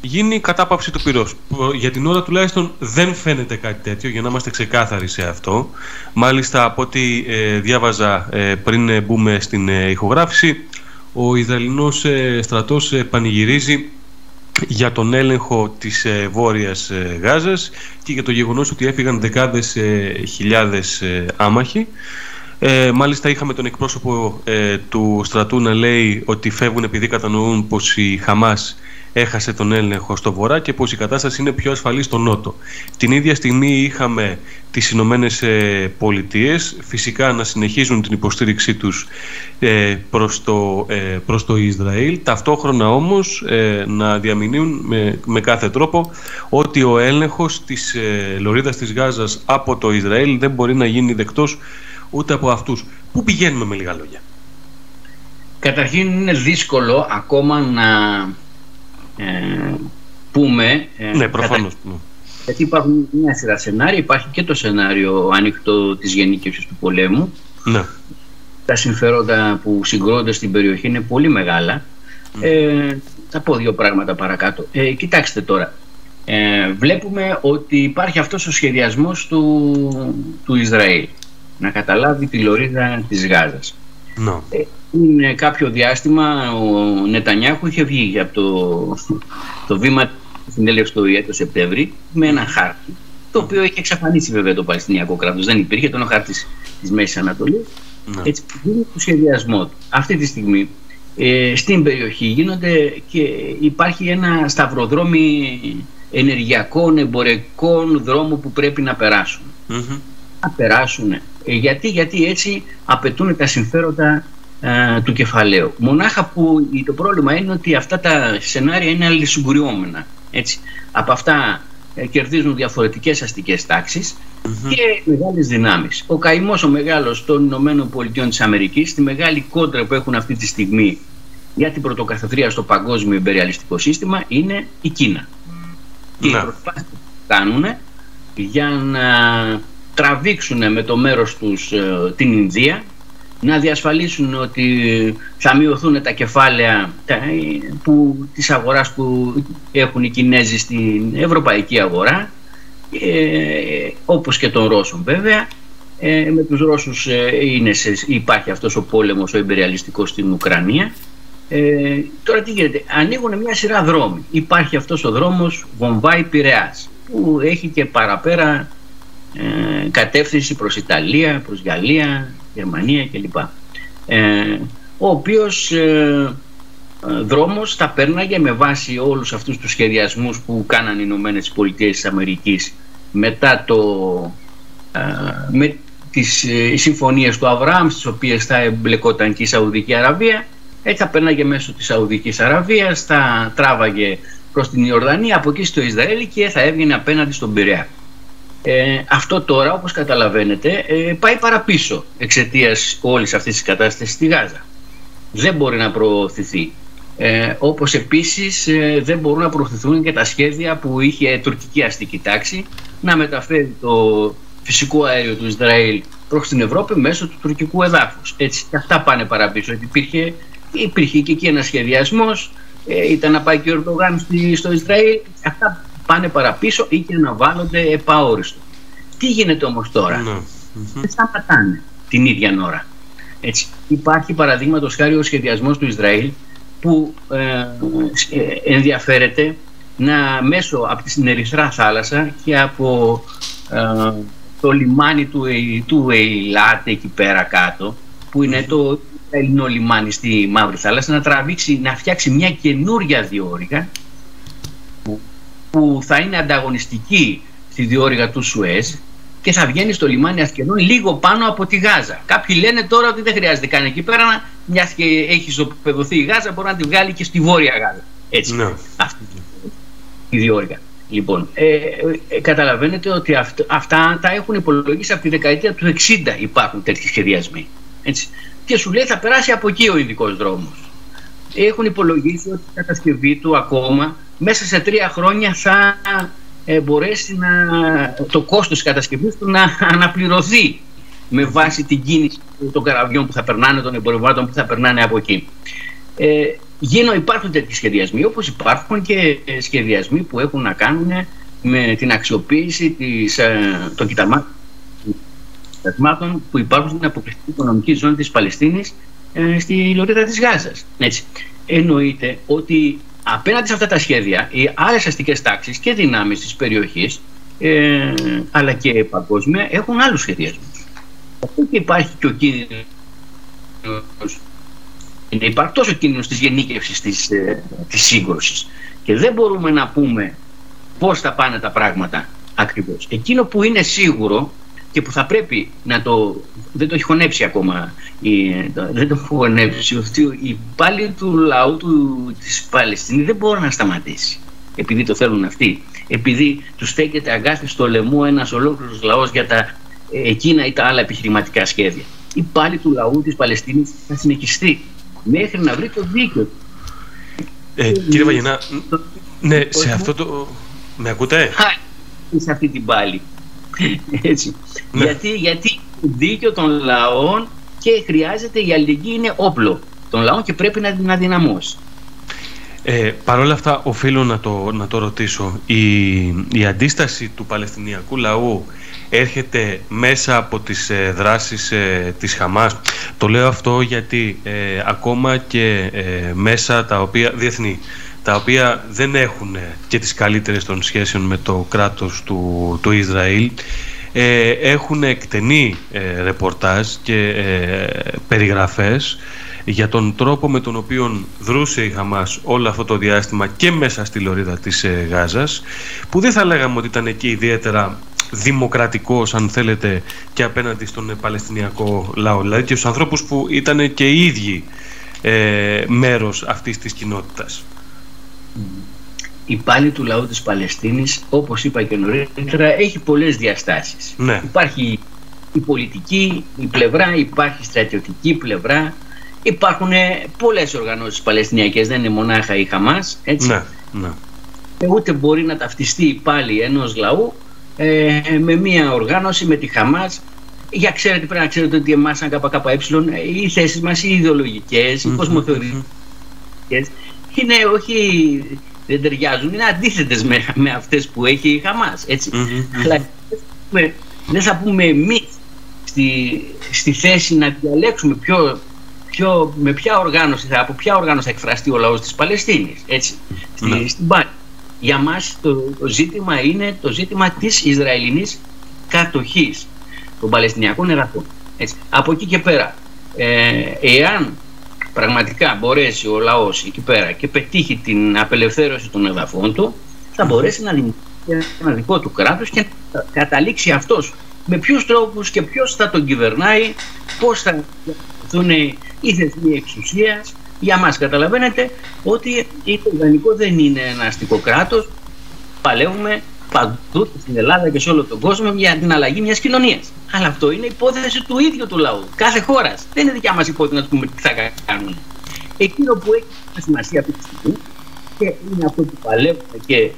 γίνει η κατάπαυση του πυρός. Για την ώρα τουλάχιστον δεν φαίνεται κάτι τέτοιο, για να είμαστε ξεκάθαροι σε αυτό. Μάλιστα, από ό,τι ε, διάβαζα ε, πριν ε, μπούμε στην ηχογράφηση, ο Ιδαλινός στρατός πανηγυρίζει για τον έλεγχο της Βόρειας Γάζας και για το γεγονός ότι έφυγαν δεκάδες χιλιάδες άμαχοι. Ε, μάλιστα είχαμε τον εκπρόσωπο του στρατού να λέει ότι φεύγουν επειδή κατανοούν πως η Χαμάς έχασε τον έλεγχο στο βορρά και πως η κατάσταση είναι πιο ασφαλή στο νότο. Την ίδια στιγμή είχαμε τις Ηνωμένες Πολιτείες φυσικά να συνεχίζουν την υποστήριξή τους ε, προς το, ε, προς το Ισραήλ ταυτόχρονα όμως ε, να διαμηνύουν με, με κάθε τρόπο ότι ο έλεγχος της λωρίδας της Γάζας από το Ισραήλ δεν μπορεί να γίνει δεκτός ούτε από αυτούς. Πού πηγαίνουμε με λίγα λόγια; Καταρχήν είναι δύσκολο ακόμα να ε, πούμε... Ε, ναι, προφανώς. Κατα... Γιατί υπάρχουν μια σειρά σενάρια. Υπάρχει και το σενάριο ανοιχτό της γενίκευσης του πολέμου. Ναι. Τα συμφέροντα που συγκρόνται στην περιοχή είναι πολύ μεγάλα. Ε, θα πω δύο πράγματα παρακάτω. Ε, κοιτάξτε τώρα. Ε, βλέπουμε ότι υπάρχει αυτός ο σχεδιασμός του, του Ισραήλ να καταλάβει τη λωρίδα της Γάζας. No. Ε, είναι κάποιο διάστημα ο Νετανιάχου είχε βγει από το, το βήμα συνέλευση του ΙΕ το Σεπτέμβρη με ένα χάρτη το οποίο έχει εξαφανίσει βέβαια το Παλαιστινιακό κράτος. Δεν υπήρχε, τον ο χάρτης της Μέσης Ανατολής. Ναι. Έτσι γίνεται το σχεδιασμό του. Αυτή τη στιγμή ε, στην περιοχή γίνονται και υπάρχει ένα σταυροδρόμι ενεργειακών, εμπορικών δρόμων που πρέπει να περάσουν. Mm-hmm. Να περάσουν. Ε, γιατί, γιατί έτσι απαιτούν τα συμφέροντα ε, του κεφαλαίου. Μονάχα που το πρόβλημα είναι ότι αυτά τα σενάρια είναι αλληλεσυγκουριόμενα. Έτσι. Από αυτά ε, κερδίζουν διαφορετικές αστικές και μεγάλες δυνάμεις. Ο καημός ο μεγάλος των Ηνωμένων Πολιτειών της Αμερικής, στη μεγάλη κόντρα που έχουν αυτή τη στιγμή για την πρωτοκαθεδρία στο παγκόσμιο εμπεριαλιστικό σύστημα είναι η Κίνα. Και οι προσπάθειες που κάνουν για να τραβήξουν με το μέρος τους ε, την Ινδία να διασφαλίσουν ότι θα μειωθούν τα κεφάλαια που, της αγοράς που έχουν οι Κινέζοι στην ευρωπαϊκή αγορά ε, όπως και των Ρώσων βέβαια. Ε, με τους Ρώσους ε, είναι σε, υπάρχει αυτός ο πόλεμος ο εμπεριαλιστικός στην Ουκρανία. Ε, τώρα τι γίνεται, ανοίγουν μια σειρά δρόμοι. Υπάρχει αυτός ο δρόμος Βομβάη Πειραιάς που έχει και παραπέρα ε, κατεύθυνση προς Ιταλία, προς Γαλλία, Γερμανία κλπ. Ε, ο οποίος ε, ε, δρόμος θα πέρναγε με βάση όλους αυτούς τους σχεδιασμούς που κάναν οι Ηνωμένες Πολιτείες της Αμερικής μετά το, με τις ε, συμφωνίες του Αβραάμ στις οποίες θα εμπλεκόταν και η Σαουδική Αραβία έτσι θα πέρναγε μέσω της Σαουδικής Αραβίας θα τράβαγε προς την Ιορδανία από εκεί στο Ισραήλ και θα έβγαινε απέναντι στον Πειραιά. Ε, αυτό τώρα όπως καταλαβαίνετε ε, πάει παραπίσω εξαιτίας όλης αυτής της κατάστασης στη Γάζα. Δεν μπορεί να προωθηθεί. Ε, όπως επίσης ε, δεν μπορούν να προωθηθούν και τα σχέδια που είχε τουρκική αστική τάξη να μεταφέρει το φυσικό αέριο του Ισραήλ προς την Ευρώπη μέσω του τουρκικού εδάφους. Έτσι, και αυτά πάνε παραπίσω. Υπήρχε, υπήρχε και εκεί ένας σχεδιασμός, ε, ήταν να πάει και ο Ερντογάν στο Ισραήλ. Αυτά πάνε παραπίσω ή και αναβάλλονται επαόριστο. Τι γίνεται όμως τώρα; Ναι. Δεν σταματάνε την ίδια ώρα. Έτσι. Υπάρχει παραδείγματος χάρη ο σχεδιασμός του Ισραήλ που ε, ε, ενδιαφέρεται να μέσω από την Ερυθρά θάλασσα και από ε, το λιμάνι του, του Ειλάτε εκεί πέρα κάτω που είναι το ελληνό λιμάνι στη Μαύρη Θάλασσα να τραβήξει, να φτιάξει μια καινούρια διόρυγα που θα είναι ανταγωνιστική στη διόρυγα του Σουέζ και θα βγαίνει στο λιμάνι Ασκενών λίγο πάνω από τη Γάζα. Κάποιοι λένε τώρα ότι δεν χρειάζεται καν εκεί πέρα, μιας και έχει ισοπεδωθεί η Γάζα, μπορεί να τη βγάλει και στη βόρεια Γάζα. Έτσι. Ναι. Αυτή η διόρυγα. Λοιπόν, ε, ε, καταλαβαίνετε ότι αυτά τα έχουν υπολογίσει από τη δεκαετία του 60 υπάρχουν τέτοιοι σχεδιασμοί. Έτσι. Και σου λέει θα περάσει από εκεί ο ειδικός δρόμος. Έχουν υπολογίσει ότι η κατασκευή του ακόμα μέσα σε τρία χρόνια θα ε, μπορέσει να, το κόστος της κατασκευής του να αναπληρωθεί με βάση την κίνηση των καραβιών που θα περνάνε, των εμπορευμάτων που θα περνάνε από εκεί. Ε, γίνω, υπάρχουν τέτοιοι σχεδιασμοί, όπως υπάρχουν και σχεδιασμοί που έχουν να κάνουν με την αξιοποίηση της, ε, των κοιταμάτων που υπάρχουν στην αποκλειστική οικονομική ζώνη της Παλαιστίνης ε, στη λωρίδα της Γάζας. Έτσι. Εννοείται ότι απέναντι σε αυτά τα σχέδια οι άλλες αστικές τάξεις και δυνάμεις της περιοχής ε, αλλά και παγκόσμια έχουν άλλους σχεδιασμούς. Αυτό και υπάρχει και ο κίνδυνος είναι υπαρκτός ο κίνδυνος της γενίκευσης της, ε, της σύγκρουσης και δεν μπορούμε να πούμε πώς θα πάνε τα πράγματα ακριβώς. Εκείνο που είναι σίγουρο και που θα πρέπει να το. δεν το έχει χωνέψει ακόμα. δεν το έχει χωνέψει. Ότι η πάλι του λαού του, της Παλαιστίνης δεν μπορεί να σταματήσει. Επειδή το θέλουν αυτοί. Επειδή τους στέκεται αγκάθι στο λαιμό ένας ολόκληρος λαός για τα εκείνα ή τα άλλα επιχειρηματικά σχέδια. Η πάλι του λαού της Παλαιστίνης θα συνεχιστεί μέχρι να βρει το δίκαιο. Ε, κύριε Βαγενά, ναι, σε αυτό το... Με ακούτε; Σε αυτή την πάλι. Έτσι. Ναι. Γιατί, γιατί δίκαιο των λαών και χρειάζεται η αλληλεγγύη είναι όπλο των λαών και πρέπει να την αδυναμώσει. Ε, Παρ' όλα αυτά οφείλω να το, να το ρωτήσω. Η, η αντίσταση του Παλαιστινιακού λαού έρχεται μέσα από τις ε, δράσεις ε, της Χαμάς; Το λέω αυτό γιατί ε, ακόμα και ε, μέσα τα οποία διεθνή τα οποία δεν έχουν και τις καλύτερες των σχέσεων με το κράτος του, του Ισραήλ ε, έχουν εκτενή ε, ρεπορτάζ και ε, περιγραφές για τον τρόπο με τον οποίο δρούσε η Χαμάς όλο αυτό το διάστημα και μέσα στη λωρίδα της ε, Γάζας που δεν θα λέγαμε ότι ήταν εκεί ιδιαίτερα δημοκρατικός αν θέλετε και απέναντι στον Παλαιστινιακό λαό. Δηλαδή και στους ανθρώπους που ήταν και οι ίδιοι ε, μέρος αυτής της κοινότητας η πάλη του λαού της Παλαιστίνης, όπως είπα και νωρίτερα, έχει πολλές διαστάσεις. Ναι. Υπάρχει η πολιτική η πλευρά, υπάρχει η στρατιωτική πλευρά, υπάρχουν πολλές οργανώσεις παλαιστινιακές, δεν είναι μονάχα η Χαμάς, έτσι. Ναι, ναι. Ε, ούτε μπορεί να ταυτιστεί πάλι ενός λαού ε, με μια οργάνωση, με τη Χαμάς, για ξέρετε, πρέπει να ξέρετε ότι εμάς σαν ΚΚΕ οι θέσεις μας οι ιδεολογικές, οι κοσμοθεωρικές είναι όχι δεν ταιριάζουν, είναι αντίθετες με, με αυτές που έχει η Χαμάς. Αλλά δεν θα πούμε εμείς στη, στη θέση να διαλέξουμε ποιο, ποιο, με ποια οργάνωση θα, από ποια οργάνωση θα εκφραστεί ο λαός της Παλαιστίνης. Έτσι, στη, στην πάλη. Για μας το, το, ζήτημα είναι το ζήτημα της Ισραηλινής κατοχής των Παλαιστινιακών εδαφών. Από εκεί και πέρα, ε, εάν πραγματικά μπορέσει ο λαός εκεί πέρα και πετύχει την απελευθέρωση των εδαφών του, θα μπορέσει να δημιουργήσει ένα δικό του κράτος και να καταλήξει αυτός με ποιους τρόπους και ποιος θα τον κυβερνάει, πώς θα δουν οι θεσμοί εξουσίας. Για μας καταλαβαίνετε ότι το ιδανικό δεν είναι ένα αστικό κράτος. Παλεύουμε παντού στην Ελλάδα και σε όλο τον κόσμο για την αλλαγή μιας κοινωνίας. Αλλά αυτό είναι υπόθεση του ίδιου του λαού, κάθε χώρας. Δεν είναι δικιά μας υπόθεση να πούμε τι θα κάνουμε. Εκείνο που έχει σημασία αυτή τη στιγμή και είναι αυτό που παλεύουμε και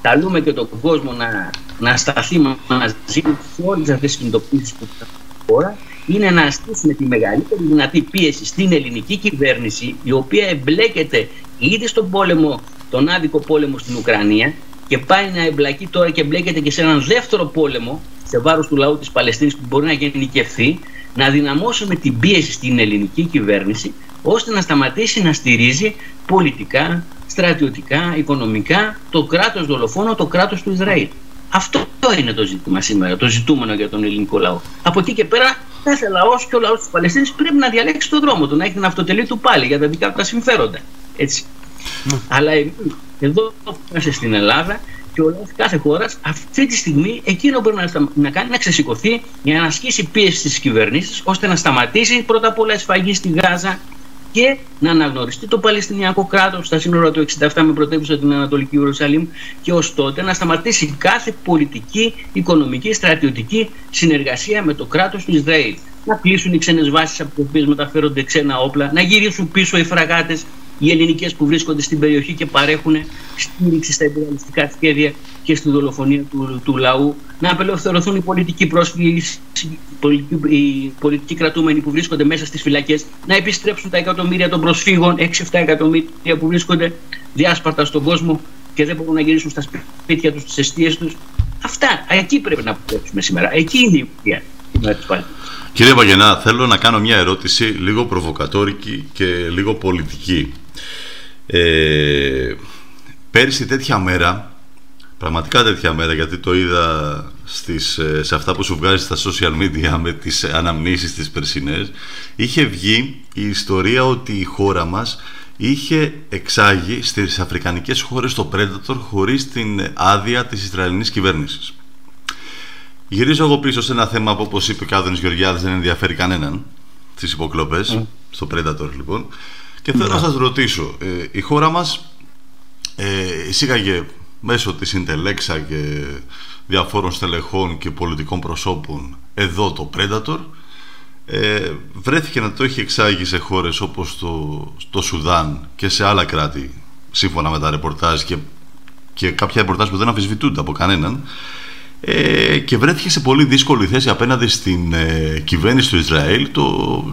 καλούμε και τον κόσμο να, να σταθεί μαζί σε όλες αυτές τις κινητοποιήσει που θα χώρα είναι να ασκήσουμε τη μεγαλύτερη δυνατή πίεση στην ελληνική κυβέρνηση η οποία εμπλέκεται ήδη στον πόλεμο, τον άδικο πόλεμο στην Ουκρανία και πάει να εμπλακεί τώρα και εμπλέκεται και σε έναν δεύτερο πόλεμο σε βάρος του λαού της Παλαιστίνης που μπορεί να γενικευθεί να δυναμώσουμε την πίεση στην ελληνική κυβέρνηση ώστε να σταματήσει να στηρίζει πολιτικά, στρατιωτικά, οικονομικά το κράτος δολοφόνο, το κράτος του Ισραήλ. Αυτό είναι το ζήτημα σήμερα, το ζητούμενο για τον ελληνικό λαό. Από εκεί και πέρα, κάθε λαός και ο λαός της Παλαιστίνης πρέπει να διαλέξει τον δρόμο του, να έχει την αυτοτελή του πάλι για τα δικά του τα συμφέροντα. Έτσι. Ναι. Αλλά εδώ που είμαστε στην Ελλάδα και ο λαός κάθε χώρας αυτή τη στιγμή εκείνο μπορεί να, να κάνει να ξεσηκωθεί για να ασκήσει πίεση στις κυβερνήσεις ώστε να σταματήσει πρώτα απ' όλα η σφαγή στη Γάζα και να αναγνωριστεί το Παλαιστινιακό κράτος στα σύνορα του 67 με πρωτεύουσα την Ανατολική Ιερουσαλήμ και ως τότε να σταματήσει κάθε πολιτική, οικονομική, στρατιωτική συνεργασία με το κράτος του Ισραήλ. Να κλείσουν οι ξένες βάσεις από τι οποίε μεταφέρονται ξένα όπλα, να γυρίσουν πίσω οι φραγάτες οι ελληνικές που βρίσκονται στην περιοχή και παρέχουν στήριξη στα υπεραλιστικά σχέδια και στη δολοφονία του, του λαού, να απελευθερωθούν οι πολιτικοί πρόσφυγες, οι πολιτικοί κρατούμενοι που βρίσκονται μέσα στις φυλακές, να επιστρέψουν τα εκατομμύρια των προσφύγων, 6-7 εκατομμύρια που βρίσκονται διάσπαρτα στον κόσμο και δεν μπορούν να γυρίσουν στα σπίτια τους, στις αιστείες τους. Αυτά, εκεί πρέπει να δουλέψουμε σήμερα. Εκεί είναι η ουσία. Κύριε Βαγενά, θέλω να κάνω μια ερώτηση λίγο προβοκατόρικη και λίγο πολιτική. Ε, πέρυσι τέτοια μέρα, πραγματικά τέτοια μέρα, γιατί το είδα στις, ε, σε αυτά που σου βγάζει στα social media με τις αναμνήσεις της περσινές, είχε βγει η ιστορία ότι η χώρα μας είχε εξάγει στις αφρικανικές χώρες το Predator χωρίς την άδεια της Ισραηλινής κυβέρνησης. Γυρίζω εγώ πίσω σε ένα θέμα που όπως είπε ο Άδωνης Γεωργιάδης δεν ενδιαφέρει κανέναν στις υποκλοπές, mm. στο Predator λοιπόν και θέλω να σας ρωτήσω, ε, η χώρα μας ε, εισήγαγε μέσω της Ιντελέξα και διαφόρων στελεχών και πολιτικών προσώπων εδώ το Predator. Ε, βρέθηκε να το έχει εξάγει σε χώρες όπως το, το Σουδάν και σε άλλα κράτη σύμφωνα με τα ρεπορτάζ και, και κάποια ρεπορτάζ που δεν αμφισβητούνται από κανέναν ε, και βρέθηκε σε πολύ δύσκολη θέση απέναντι στην ε, κυβέρνηση του Ισραήλ το,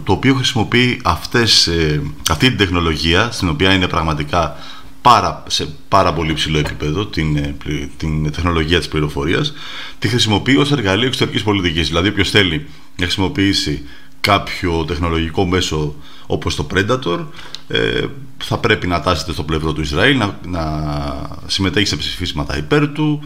το οποίο χρησιμοποιεί αυτές, ε, αυτή την τεχνολογία στην οποία είναι πραγματικά πάρα, σε πάρα πολύ ψηλό επίπεδο την, ε, την τεχνολογία της πληροφορίας τη χρησιμοποιεί ως εργαλείο εξωτερικής πολιτικής. Δηλαδή όποιος θέλει να χρησιμοποιήσει κάποιο τεχνολογικό μέσο όπως το Predator θα πρέπει να τάσεται στο πλευρό του Ισραήλ να, να συμμετέχει σε ψηφίσματα υπέρ του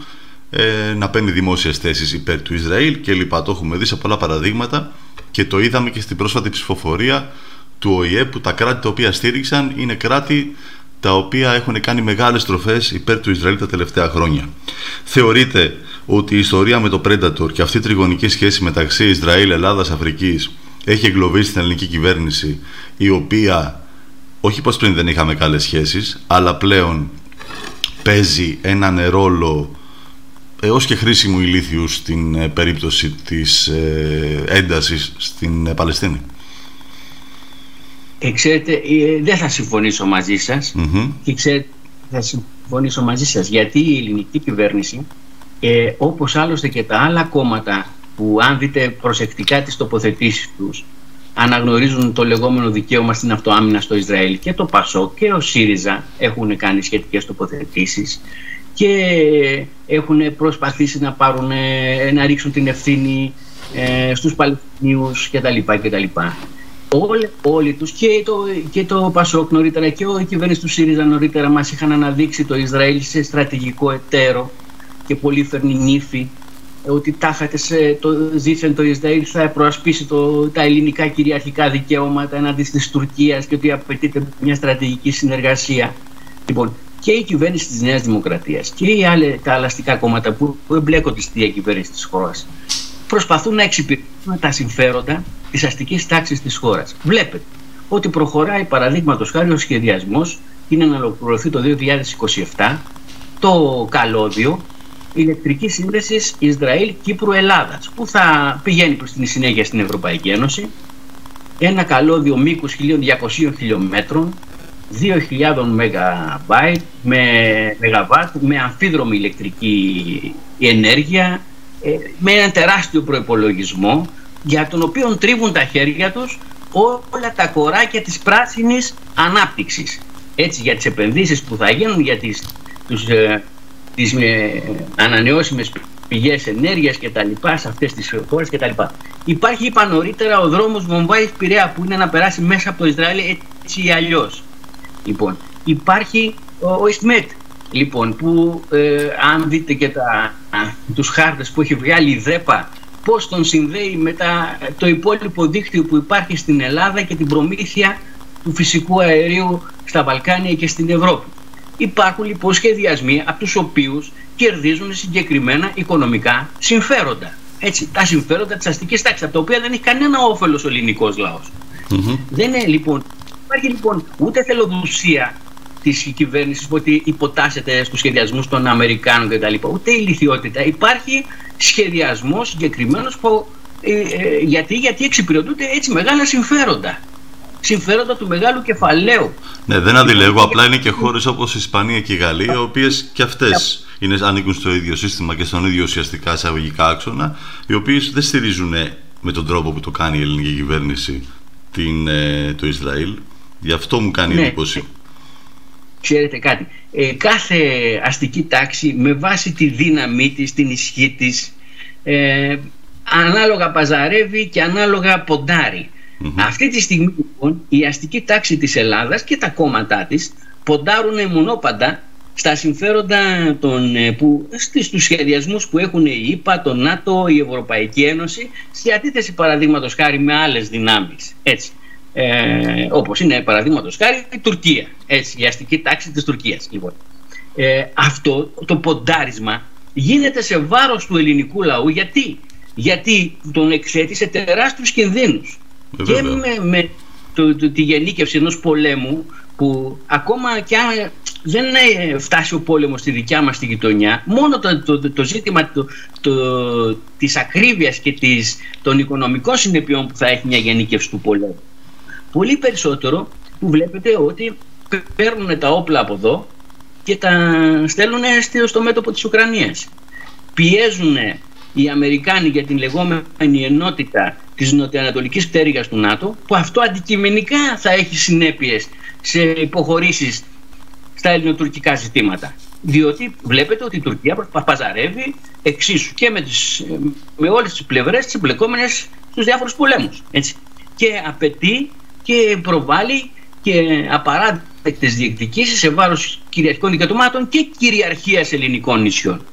ε, να παίρνει δημόσιες θέσεις υπέρ του Ισραήλ και λοιπά. Το έχουμε δει σε πολλά παραδείγματα και το είδαμε και στην πρόσφατη ψηφοφορία του ΟΗΕ που τα κράτη τα οποία στήριξαν είναι κράτη τα οποία έχουν κάνει μεγάλες τροφές υπέρ του Ισραήλ τα τελευταία χρόνια. Θεωρείτε ότι η ιστορία με το Predator και αυτή η τριγωνική σχέση μεταξύ Ισραήλ, Ελλάδας, Αφρικής έχει εγκλωβίσει την ελληνική κυβέρνηση η οποία όχι πως πριν δεν είχαμε καλές σχέσεις αλλά πλέον παίζει έναν ρόλο έως και χρήσιμου ηλίθιου στην ε, περίπτωση της ε, έντασης στην ε, Παλαιστίνη. Ε, ξέρετε, δεν θα συμφωνήσω μαζί σας. Και ξέρετε, θα συμφωνήσω μαζί σας γιατί η ελληνική κυβέρνηση ε, όπως άλλωστε και τα άλλα κόμματα που αν δείτε προσεκτικά τις τοποθετήσεις τους αναγνωρίζουν το λεγόμενο δικαίωμα στην αυτοάμυνα στο Ισραήλ. Και το ΠΑΣΟ και ο ΣΥΡΙΖΑ έχουν κάνει σχετικές τοποθετήσεις και έχουν προσπαθήσει να, πάρουν, να ρίξουν την ευθύνη ε, στους Παλαιστινίους κτλ. κτλ. Όλοι, όλοι τους και το, και το Πασόκ νωρίτερα και ο, η κυβέρνηση του ΣΥΡΙΖΑ νωρίτερα μας είχαν αναδείξει το Ισραήλ σε στρατηγικό εταίρο και πολύ φέρνει νύφη ότι τάχατε σε το ζήτησαν το Ισραήλ θα προασπίσει το, τα ελληνικά κυριαρχικά δικαιώματα εναντί της Τουρκίας και ότι απαιτείται μια στρατηγική συνεργασία. Λοιπόν, και η κυβέρνηση της Νέας Δημοκρατίας και οι άλλοι, τα αλλαστικά κόμματα που, που εμπλέκονται στη διακυβέρνηση της χώρας προσπαθούν να εξυπηρετήσουν τα συμφέροντα της αστικής τάξης της χώρας. Βλέπετε ότι προχωράει παραδείγματος χάρη ο σχεδιασμός είναι να ολοκληρωθεί το 2027 το καλώδιο ηλεκτρική σύνδεσης Ισραήλ-Κύπρου-Ελλάδας, που θα πηγαίνει προς την συνέχεια στην Ευρωπαϊκή Ένωση. Ένα καλώδιο μήκους 1200 χιλιόμετρων, 2.000 ΜΒ με, μεγαβάτ, με αμφίδρομη ηλεκτρική ενέργεια, ε, με ένα τεράστιο προπολογισμό για τον οποίο τρίβουν τα χέρια τους όλα τα κοράκια της πράσινης ανάπτυξης. Έτσι για τις επενδύσεις που θα γίνουν για τις, τους, ε, τις ε, ανανεώσιμες πηγές ενέργειας και τα λοιπά σε αυτές τις χώρες και τα λοιπά. Υπάρχει είπα νωρίτερα ο δρόμος Βομβάης Πειραιά που είναι να περάσει μέσα από το Ισραήλ έτσι ή αλλιώς. Λοιπόν, υπάρχει ο, ο Ισμέτ λοιπόν, που ε, αν δείτε και τα, τους χάρτες που έχει βγάλει η ΔΕΠΑ πώς τον συνδέει με το υπόλοιπο δίκτυο που υπάρχει στην Ελλάδα και την προμήθεια του φυσικού αερίου στα Βαλκάνια και στην Ευρώπη. Υπάρχουν λοιπόν σχεδιασμοί από τους οποίους κερδίζουν συγκεκριμένα οικονομικά συμφέροντα. Έτσι, τα συμφέροντα της αστικής τάξης, από τα οποία δεν έχει κανένα όφελος ο ελληνικός Δεν είναι λοιπόν, υπάρχει λοιπόν ούτε θελοδουσία της κυβέρνησης που ότι υποτάσσεται στους σχεδιασμούς των Αμερικάνων κτλ. Ούτε ηλικιότητα. Υπάρχει σχεδιασμός συγκεκριμένος που. Ε, ε, γιατί, γιατί εξυπηρετούνται έτσι μεγάλα συμφέροντα. Συμφέροντα του μεγάλου κεφαλαίου. Ναι, δεν αντιλέγω. Απλά είναι και χώρες όπως η Ισπανία και η Γαλλία, οι οποίες και αυτές ανήκουν στο ίδιο σύστημα και στον ίδιο ουσιαστικά εισαγωγικά άξονα, οι οποίες δεν στηρίζουν με τον τρόπο που το κάνει η ελληνική κυβέρνηση την, ε, το Ισραήλ. Γι' αυτό μου κάνει ναι. εντύπωση ξέρετε κάτι, ε, κάθε αστική τάξη με βάση τη δύναμή της, την ισχύ της, ε, ανάλογα παζαρεύει και ανάλογα Αυτή τη στιγμή λοιπόν η αστική τάξη της Ελλάδας και τα κόμματά της ποντάρουν μονόπαντα στα συμφέροντα των, ε, που, στους σχεδιασμούς που έχουν η ΕΠΑ, το ΝΑΤΟ, η Ευρωπαϊκή Ένωση σε αντίθεση παραδείγματος χάρη με άλλες δυνάμεις. Έτσι ε, όπως είναι παραδείγματος χάρη η Τουρκία, έτσι, η αστική τάξη της Τουρκίας. Λοιπόν. Ε, αυτό το ποντάρισμα γίνεται σε βάρος του ελληνικού λαού γιατί, γιατί τον εξέτει σε τεράστιους κινδύνους ε, και με, με το, το, τη γενίκευση ενός πολέμου που ακόμα και αν δεν φτάσει ο πόλεμος στη δικιά μας τη γειτονιά μόνο το, το, το ζήτημα το, το, της ακρίβειας και της, των οικονομικών συνεπειών που θα έχει μια γενίκευση του πολέμου Πολύ περισσότερο που βλέπετε ότι παίρνουν τα όπλα από εδώ και τα στέλνουν στο μέτωπο της Ουκρανίας. Πιέζουν οι Αμερικάνοι για την λεγόμενη ενότητα της νοτιοανατολικής πτέρυγας του ΝΑΤΟ που αυτό αντικειμενικά θα έχει συνέπειες σε υποχωρήσεις στα ελληνοτουρκικά ζητήματα. Διότι βλέπετε ότι η Τουρκία παζαρεύει εξίσου και με, τις, με όλες τις πλευρές τις εμπλεκόμενες στους διάφορους πολέμους. Έτσι. Και απαιτεί και προβάλλει και απαράδεκτες διεκδικήσεις σε βάρος κυριαρχικών δικαιωμάτων και κυριαρχίας ελληνικών νησιών.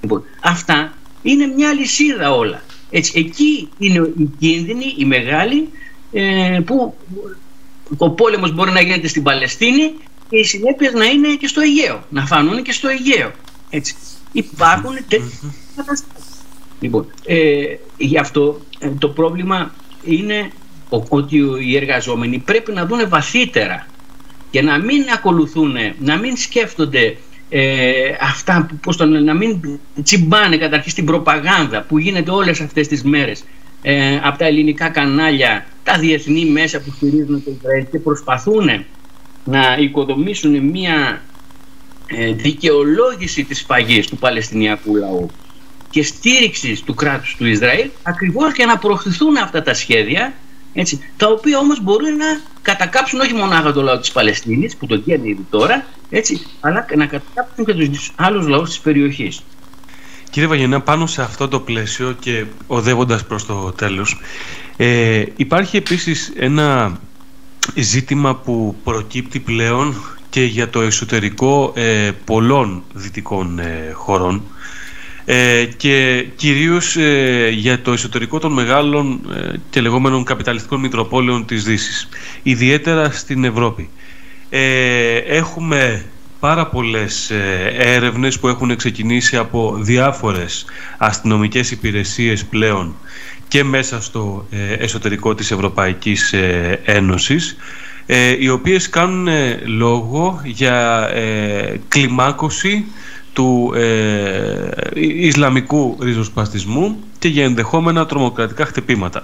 Λοιπόν, αυτά είναι μια λυσίδα όλα. Έτσι, εκεί είναι η κίνδυνη, η μεγάλη, ε, που ο πόλεμος μπορεί να γίνεται στην Παλαιστίνη και οι συνέπειες να είναι και στο Αιγαίο, να φανούν και στο Αιγαίο. Έτσι. Υπάρχουν τέτοιες καταστάσεις. Λοιπόν, ε, γι' αυτό ε, το πρόβλημα είναι ότι οι εργαζόμενοι πρέπει να δουν βαθύτερα και να μην ακολουθούν, να μην σκέφτονται ε, αυτά που πώς το, να μην τσιμπάνε καταρχήν στην προπαγάνδα που γίνεται όλες αυτές τις μέρες ε, από τα ελληνικά κανάλια, τα διεθνή μέσα που στηρίζουν το Ισραήλ και προσπαθούν να οικοδομήσουν μια ε, δικαιολόγηση της φαγής του Παλαιστινιακού λαού και στήριξης του κράτους του Ισραήλ ακριβώς για να προωθηθούν αυτά τα σχέδια έτσι, τα οποία όμως μπορούν να κατακάψουν όχι μονάχα το λαό της Παλαιστίνης που το κάνει ήδη τώρα έτσι, αλλά να κατακάψουν και τους άλλους λαούς της περιοχής. Κύριε Βαγενά, πάνω σε αυτό το πλαίσιο και οδεύοντας προς το τέλος ε, υπάρχει επίσης ένα ζήτημα που προκύπτει πλέον και για το εσωτερικό ε, πολλών δυτικών ε, χωρών ε, και κυρίως ε, για το εσωτερικό των μεγάλων ε, και λεγόμενων καπιταλιστικών μητροπόλεων της Δύσης, ιδιαίτερα στην Ευρώπη. έχουμε πάρα πολλές ε, έρευνες που έχουν ξεκινήσει από διάφορες αστυνομικές υπηρεσίες πλέον και μέσα στο ε, εσωτερικό της Ευρωπαϊκής ε, Ένωσης οι οποίες κάνουν λόγο για κλιμάκωση του Ισλαμικού ριζοσπαστισμού και για ενδεχόμενα τρομοκρατικά χτυπήματα.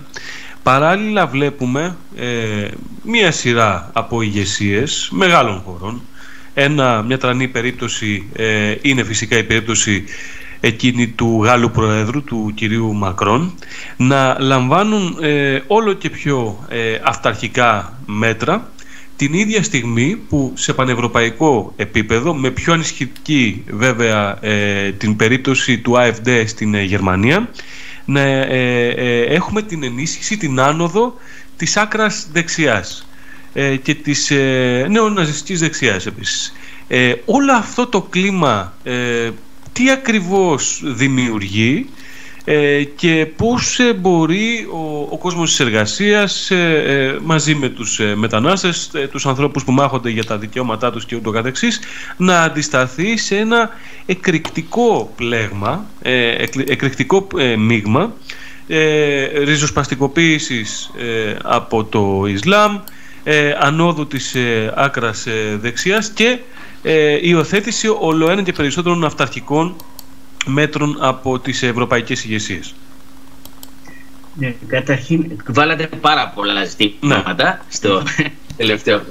Παράλληλα βλέπουμε μία σειρά από ηγεσίες μεγάλων χωρών ένα, μια τρανή περίπτωση ε, είναι φυσικά η περίπτωση εκείνη του Γάλλου Προέδρου, του κυρίου Μακρόν, να λαμβάνουν ε, όλο και πιο ε, αυταρχικά μέτρα την ίδια στιγμή που σε πανευρωπαϊκό επίπεδο, με πιο ανισχυτική βέβαια την περίπτωση του AFD στην Γερμανία, να έχουμε την ενίσχυση, την άνοδο της άκρας δεξιάς. Ε, και της ε, νεοναζιστικής δεξιάς επίσης. Ε, όλο αυτό το κλίμα τι ακριβώς δημιουργεί; Και πώς μπορεί ο, ο κόσμος της εργασίας μαζί με τους μετανάστες, τους ανθρώπους που μάχονται για τα δικαιώματά τους και ούτω καθεξής να αντισταθεί σε ένα εκρηκτικό πλέγμα, εκρηκτικό μείγμα ριζοσπαστικοποίησης από το Ισλάμ, ε, ανόδου της ε, άκρας ε, δεξιάς και ε, υιοθέτηση ολοένα και περισσότερων αυταρχικών μέτρων από τις ευρωπαϊκές ηγεσίες. Ναι, καταρχήν, βάλατε πάρα πολλά ζητήματα ναι. στο τελευταίο.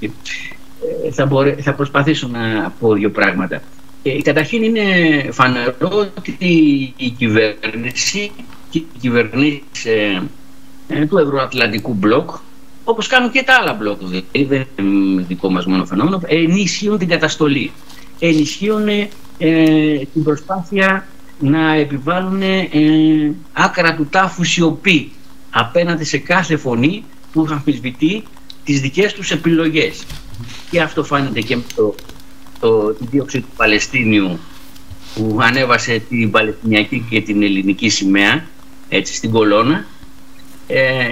Ε, θα, θα προσπαθήσω να πω δύο πράγματα. Ε, καταρχήν είναι φανερό ότι η κυβέρνηση και οι κυβερνήσεις ε, του Ευρωατλαντικού Μπλοκ όπως κάνουν και τα άλλα μπλοκ, δηλαδή δεν είναι δικό μας μόνο φαινόμενο, ενισχύουν την καταστολή. Ενισχύουν ε, την προσπάθεια να επιβάλλουν ε, άκρα του τάφου σιωπή απέναντι σε κάθε φωνή που αμφισβητεί τις δικές τους επιλογές. Και αυτό φάνηκε και με το, το, τη δίωξη του Παλαιστίνιου που ανέβασε την Παλαιστινιακή και την ελληνική σημαία έτσι, στην κολόνα ε,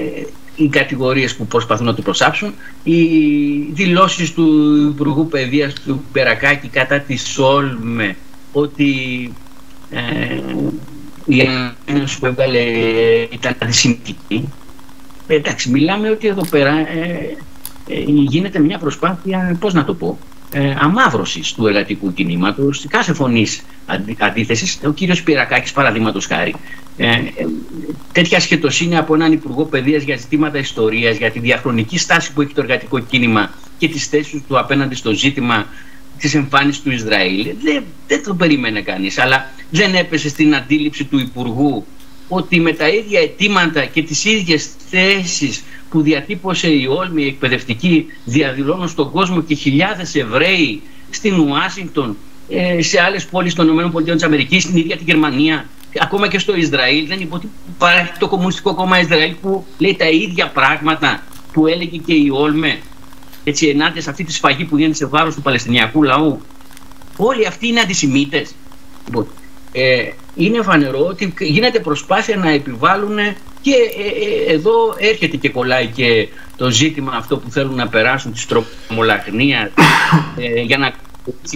οι κατηγορίες που προσπαθούν να το προσάψουν, οι δηλώσεις του Υπουργού Παιδείας του Περακάκη κατά της Σόλμε ότι ε, η ένωση που έβγαλε ήταν αντισημιτική. Εντάξει, μιλάμε ότι εδώ πέρα ε, ε, γίνεται μια προσπάθεια, πώς να το πω, ε, αμάυρωσης του εργατικού κινήματος, κάθε φωνής αντίθεσης. Ο κύριος Πυρακάκης, παραδείγματος χάρη, ε, ε, τέτοια σχετοσύνη από έναν Υπουργό Παιδείας για ζητήματα ιστορίας, για τη διαχρονική στάση που έχει το εργατικό κίνημα και τις θέσεις του απέναντι στο ζήτημα της εμφάνισης του Ισραήλ. Δεν, δεν το περίμενε κανείς, αλλά δεν έπεσε στην αντίληψη του Υπουργού ότι με τα ίδια αιτήματα και τις ίδιες θέσεις που διατύπωσε η Όλμη η εκπαιδευτική διαδηλώνουν στον κόσμο και χιλιάδες Εβραίοι στην Ουάσιγκτον, ε, σε άλλες πόλεις των ΗΠΑ, στην ίδια τη Γερμανία, ακόμα και στο Ισραήλ. Δεν υπάρχει το Κομμουνιστικό Κόμμα Ισραήλ που λέει τα ίδια πράγματα που έλεγε και η Όλμε έτσι ενάντια σε αυτή τη σφαγή που γίνεται σε βάρος του Παλαιστινιακού λαού. Όλοι αυτοί είναι αντισημίτες. Λοιπόν, ε, είναι φανερό ότι γίνεται προσπάθεια να επιβάλλουν και ε, ε, εδώ έρχεται και κολλάει και το ζήτημα αυτό που θέλουν να περάσουν της τρομολαγνία ε, για να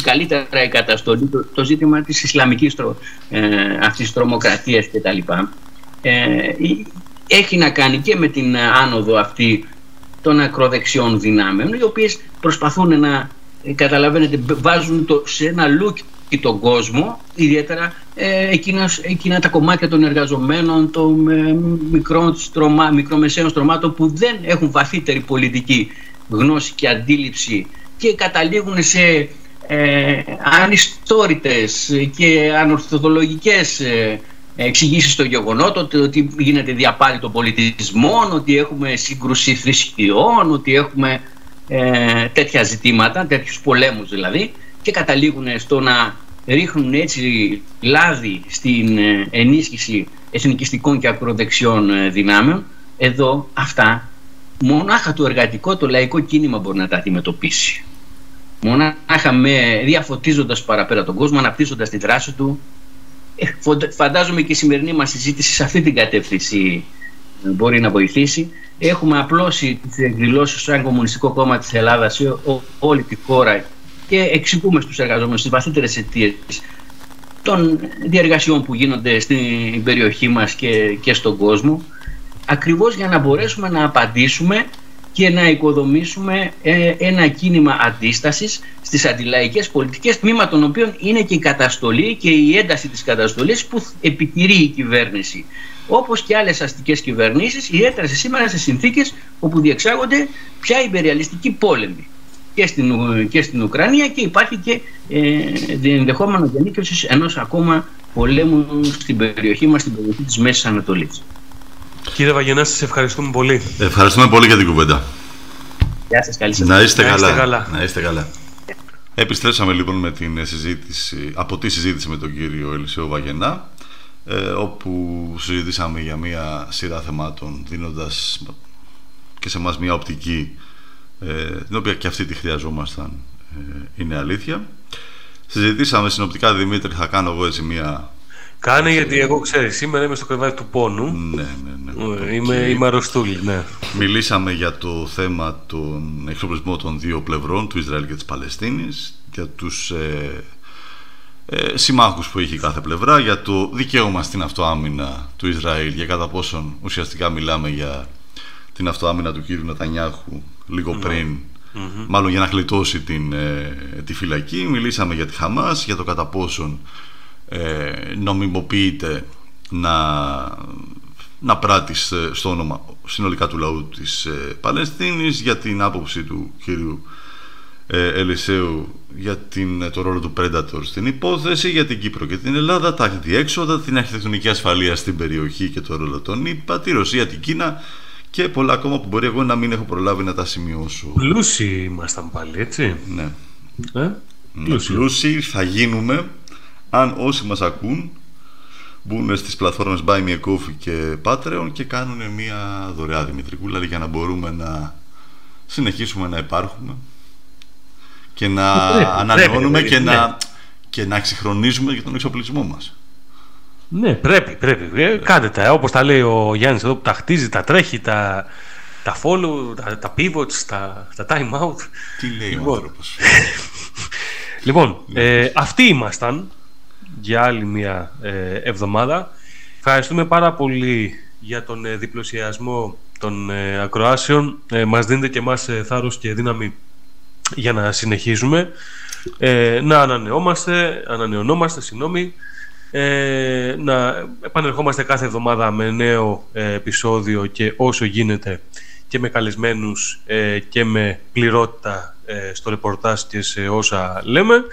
καλύτερα η καταστολή το, το ζήτημα της Ισλαμικής τρο, ε, αυτής τρομοκρατίας κτλ. Ε, έχει να κάνει και με την άνοδο αυτή των ακροδεξιών δυνάμεων οι οποίες προσπαθούν να καταλαβαίνετε βάζουν το, σε ένα λούκι τον κόσμο, ιδιαίτερα ε, εκείνα, τα κομμάτια των εργαζομένων, των ε, μικρών στρωμά, μικρομεσαίων στρωμάτων που δεν έχουν βαθύτερη πολιτική γνώση και αντίληψη και καταλήγουν σε ε, ανιστόρητες και ανορθοδολογικές ε, εξηγήσεις των γεγονότων ότι γίνεται διαπάλη των πολιτισμών, ότι έχουμε σύγκρουση θρησκειών, ότι έχουμε ε, τέτοια ζητήματα, τέτοιους πολέμους δηλαδή και καταλήγουν στο να ρίχνουν έτσι λάδι στην ε, ενίσχυση εθνικιστικών και ακροδεξιών ε, δυνάμεων, εδώ αυτά μονάχα το εργατικό, το λαϊκό κίνημα μπορεί να τα αντιμετωπίσει. Μονάχα με διαφωτίζοντας παραπέρα τον κόσμο, αναπτύσσοντας τη δράση του. Ε, φαντάζομαι και η σημερινή μας συζήτηση σε αυτή την κατεύθυνση μπορεί να βοηθήσει. Έχουμε απλώσει τις εκδηλώσεις σαν Κομμουνιστικό Κόμμα της Ελλάδας σε όλη τη χώρα και εξηγούμε στους εργαζόμενους τις βαθύτερες αιτίες των διεργασιών που γίνονται στην περιοχή μας και, και στον κόσμο ακριβώς για να μπορέσουμε να απαντήσουμε και να οικοδομήσουμε ε, ένα κίνημα αντίστασης στις αντιλαϊκές πολιτικές τμήμα των οποίων είναι και η καταστολή και η ένταση της καταστολής που επιτηρεί η κυβέρνηση. Όπως και άλλες αστικές κυβερνήσεις ιδιαίτερα σήμερα σε συνθήκες όπου διεξάγονται πια υπεριαλιστικοί πόλεμοι και στην, και στην Ουκρανία και υπάρχει και ε, ενδεχόμενο γενίκευση ενός ακόμα πολέμου στην περιοχή μας, στην περιοχή της Μέσης Ανατολής. Κύριε Βαγενά, σας ευχαριστούμε πολύ. Ευχαριστούμε πολύ για την κουβέντα. Γεια σας, καλή σας. Να είστε, Να είστε καλά. καλά. Να είστε καλά. Επιστρέψαμε λοιπόν με την συζήτηση, από τη συζήτηση με τον κύριο Ελισέο Βαγενά ε, όπου συζητήσαμε για μια σειρά θεμάτων δίνοντας και σε μας μια οπτική ε, την οποία και αυτή τη χρειαζόμασταν ε, είναι αλήθεια. Συζητήσαμε συνοπτικά Δημήτρη, θα κάνω εγώ έτσι μια Κάνε γιατί εγώ ξέρεις, σήμερα είμαι στο κρεβάτι του πόνου. ναι, ναι, ναι. Ε, Είμαι, είμαι αρρωστούλη, ναι. Μιλήσαμε για το θέμα των εξοπλισμών των δύο πλευρών, του Ισραήλ και της Παλαιστίνης, για τους ε, ε, συμμάχους που έχει κάθε πλευρά, για το δικαίωμα στην αυτοάμυνα του Ισραήλ, για κατά πόσον ουσιαστικά μιλάμε για την αυτοάμυνα του κύριου Νετανιάχου λίγο πριν, μάλλον για να γλιτώσει την, ε, τη φυλακή. Μιλήσαμε για τη Χαμάς, για το κατά πόσον ε, νομιμοποιείται να, να πράττει σε- στο όνομα συνολικά του λαού της ε, Παλαιστίνης για την άποψη του κύριου ε, Ελισέου για την, ε, το ρόλο του Predator στην υπόθεση, για την Κύπρο και την Ελλάδα, τα διέξοδα, την αρχιτεκτονική ασφαλεία στην περιοχή και το ρόλο των ΗΠΑ, τη Ρωσία, την Κίνα και πολλά ακόμα που μπορεί εγώ να μην έχω προλάβει να τα σημειώσω. Πλούσιοι ήμασταν πάλι, έτσι. Ναι. Ε; Πλούσιοι. Πλούσιοι θα γίνουμε αν όσοι μας ακούν μπουν στις πλατφόρμες Buy Me a Coffee και Patreon και κάνουν μια δωρεά Δημητρικούλα για να μπορούμε να συνεχίσουμε να υπάρχουμε και να Πρέπει, ανανεώνουμε πρέπει, και, ναι. να, και να εξυγχρονίζουμε και τον εξοπλισμό μας. Ναι, πρέπει, πρέπει. Ε, κάντε τα. ε, Όπως τα λέει ο Γιάννης εδώ που τα χτίζει, τα τρέχει, τα, τα follow, τα, τα pivots, τα, τα time out. Τι λέει ο Λοιπόν. άνθρωπος. Λοιπόν, ε, αυτοί ήμασταν για άλλη μια ε, εβδομάδα. Ευχαριστούμε πάρα πολύ για τον ε, διπλωσιασμό των ε, ακροάσεων. Ε, μας δίνετε και εμάς ε, θάρρος και δύναμη για να συνεχίζουμε. Ε, να ανανεώμαστε, ανανεωνόμαστε, συγγνώμη. Ε, να επανερχόμαστε κάθε εβδομάδα με νέο ε, επεισόδιο και όσο γίνεται και με καλεσμένους ε, και με πληρότητα ε, στο ρεπορτάζ και σε όσα λέμε.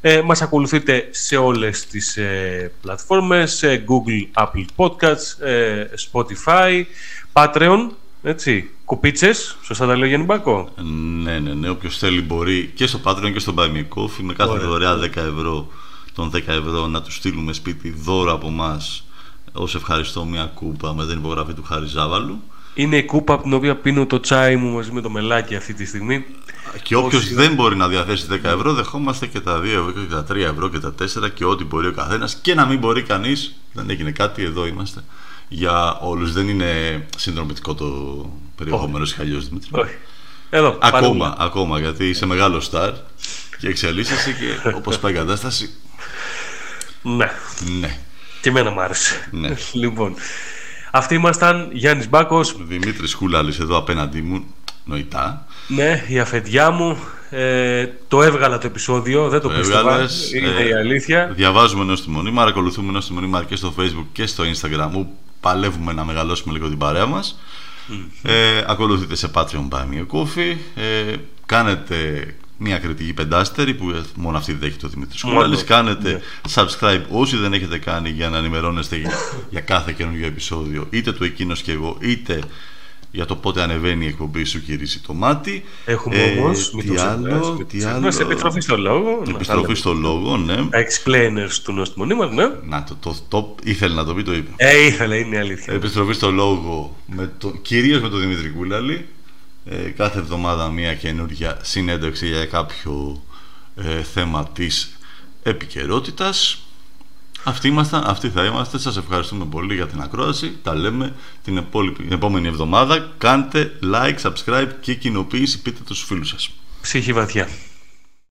Ε, μας ακολουθείτε σε όλες τις ε, πλατφόρμες, σε Google, Apple Podcasts, ε, Spotify, Patreon, έτσι, κουπίτσες, σωστά τα λέω Γιάννη Μπάκο; Ναι, ναι, ναι. Όποιος θέλει μπορεί και στο Patreon και στο Buy Me a Coffee με κάθε Ωραία. δωρεά 10 ευρώ των 10 ευρώ να τους στείλουμε σπίτι δώρο από εμάς ως ευχαριστώ μια κούπα με την υπογραφή του Χάρη Ζάβαλου. Είναι η κούπα από την οποία πίνω το τσάι μου μαζί με το μελάκι αυτή τη στιγμή. Και όποιος Όσοι- δεν μπορεί να διαθέσει 10 ευρώ, δεχόμαστε και τα 2 ευρώ και τα 3 ευρώ και τα 4 και ό,τι μπορεί ο καθένας. Και να μην μπορεί κανείς, δεν έγινε κάτι, εδώ είμαστε. Για όλους. Δεν είναι συνδρομητικό το περιεχόμενο ή αλλιώ Δημήτρη. Όχι. Εδώ, Ακόμα, παρόμοια. ακόμα, γιατί είσαι μεγάλο στάρ και εξελίσσεσαι και όπως πάει η κατάσταση. Ναι, Ναι, και εμένα μου άρεσε. Ναι. λοιπόν, αυτοί ήμασταν Γιάννης Μπάκος, Δημήτρης Κούλαλη εδώ απέναντί μου, νοητά. ναι, η αφεντιά μου. Ε, το έβγαλα το επεισόδιο, δεν το, Το πίστευα. έβγαλες, Είναι ε, η αλήθεια. Διαβάζουμε νέο στη μονή, μα ακολουθούμε νέο στη μονή μα και στο facebook και στο instagram που παλεύουμε να μεγαλώσουμε λίγο την παρέα μας. Ε, ακολουθείτε σε Patreon Buy Me a Coffee. Ε, κάνετε μια κριτική πεντάστερη που μόνο αυτή δεν έχει το Δημήτρη Μόνο, Σκούλαλης. Κάνετε ναι. subscribe όσοι δεν έχετε κάνει για να ενημερώνεστε για- για κάθε καινούργιο επεισόδιο είτε του εκείνος και εγώ είτε για το πότε ανεβαίνει η εκπομπή σου κυρίσει το μάτι. Έχουμε Ε, όμως, μην τι το άλλο, ξεχνάς, μην το τι ξεχνάς, άλλο. επιστροφή στο λόγο. να τα Επιστροφή λέμε. στο λόγο, ναι. Τα explainers του νοστιμονή μας, ναι. Να, το, το, το ήθελε να το πει, το είπε. Ε, ήθελε, είναι η αλήθεια. Επιστροφή στο λόγο, με το, κυρίως με τον Δημήτρη Κούλαλη. Ε, κάθε εβδομάδα μια καινούργια συνέντευξη για κάποιο ε, θέμα της επικαιρότητας. Αυτοί ήμασταν, αυτοί θα είμαστε. Σας ευχαριστούμε πολύ για την ακρόαση. Τα λέμε την, επόλοιπη- την επόμενη εβδομάδα. Κάντε like, subscribe και κοινοποίηση. Πείτε το στους φίλους σας. Ψυχή βαθιά.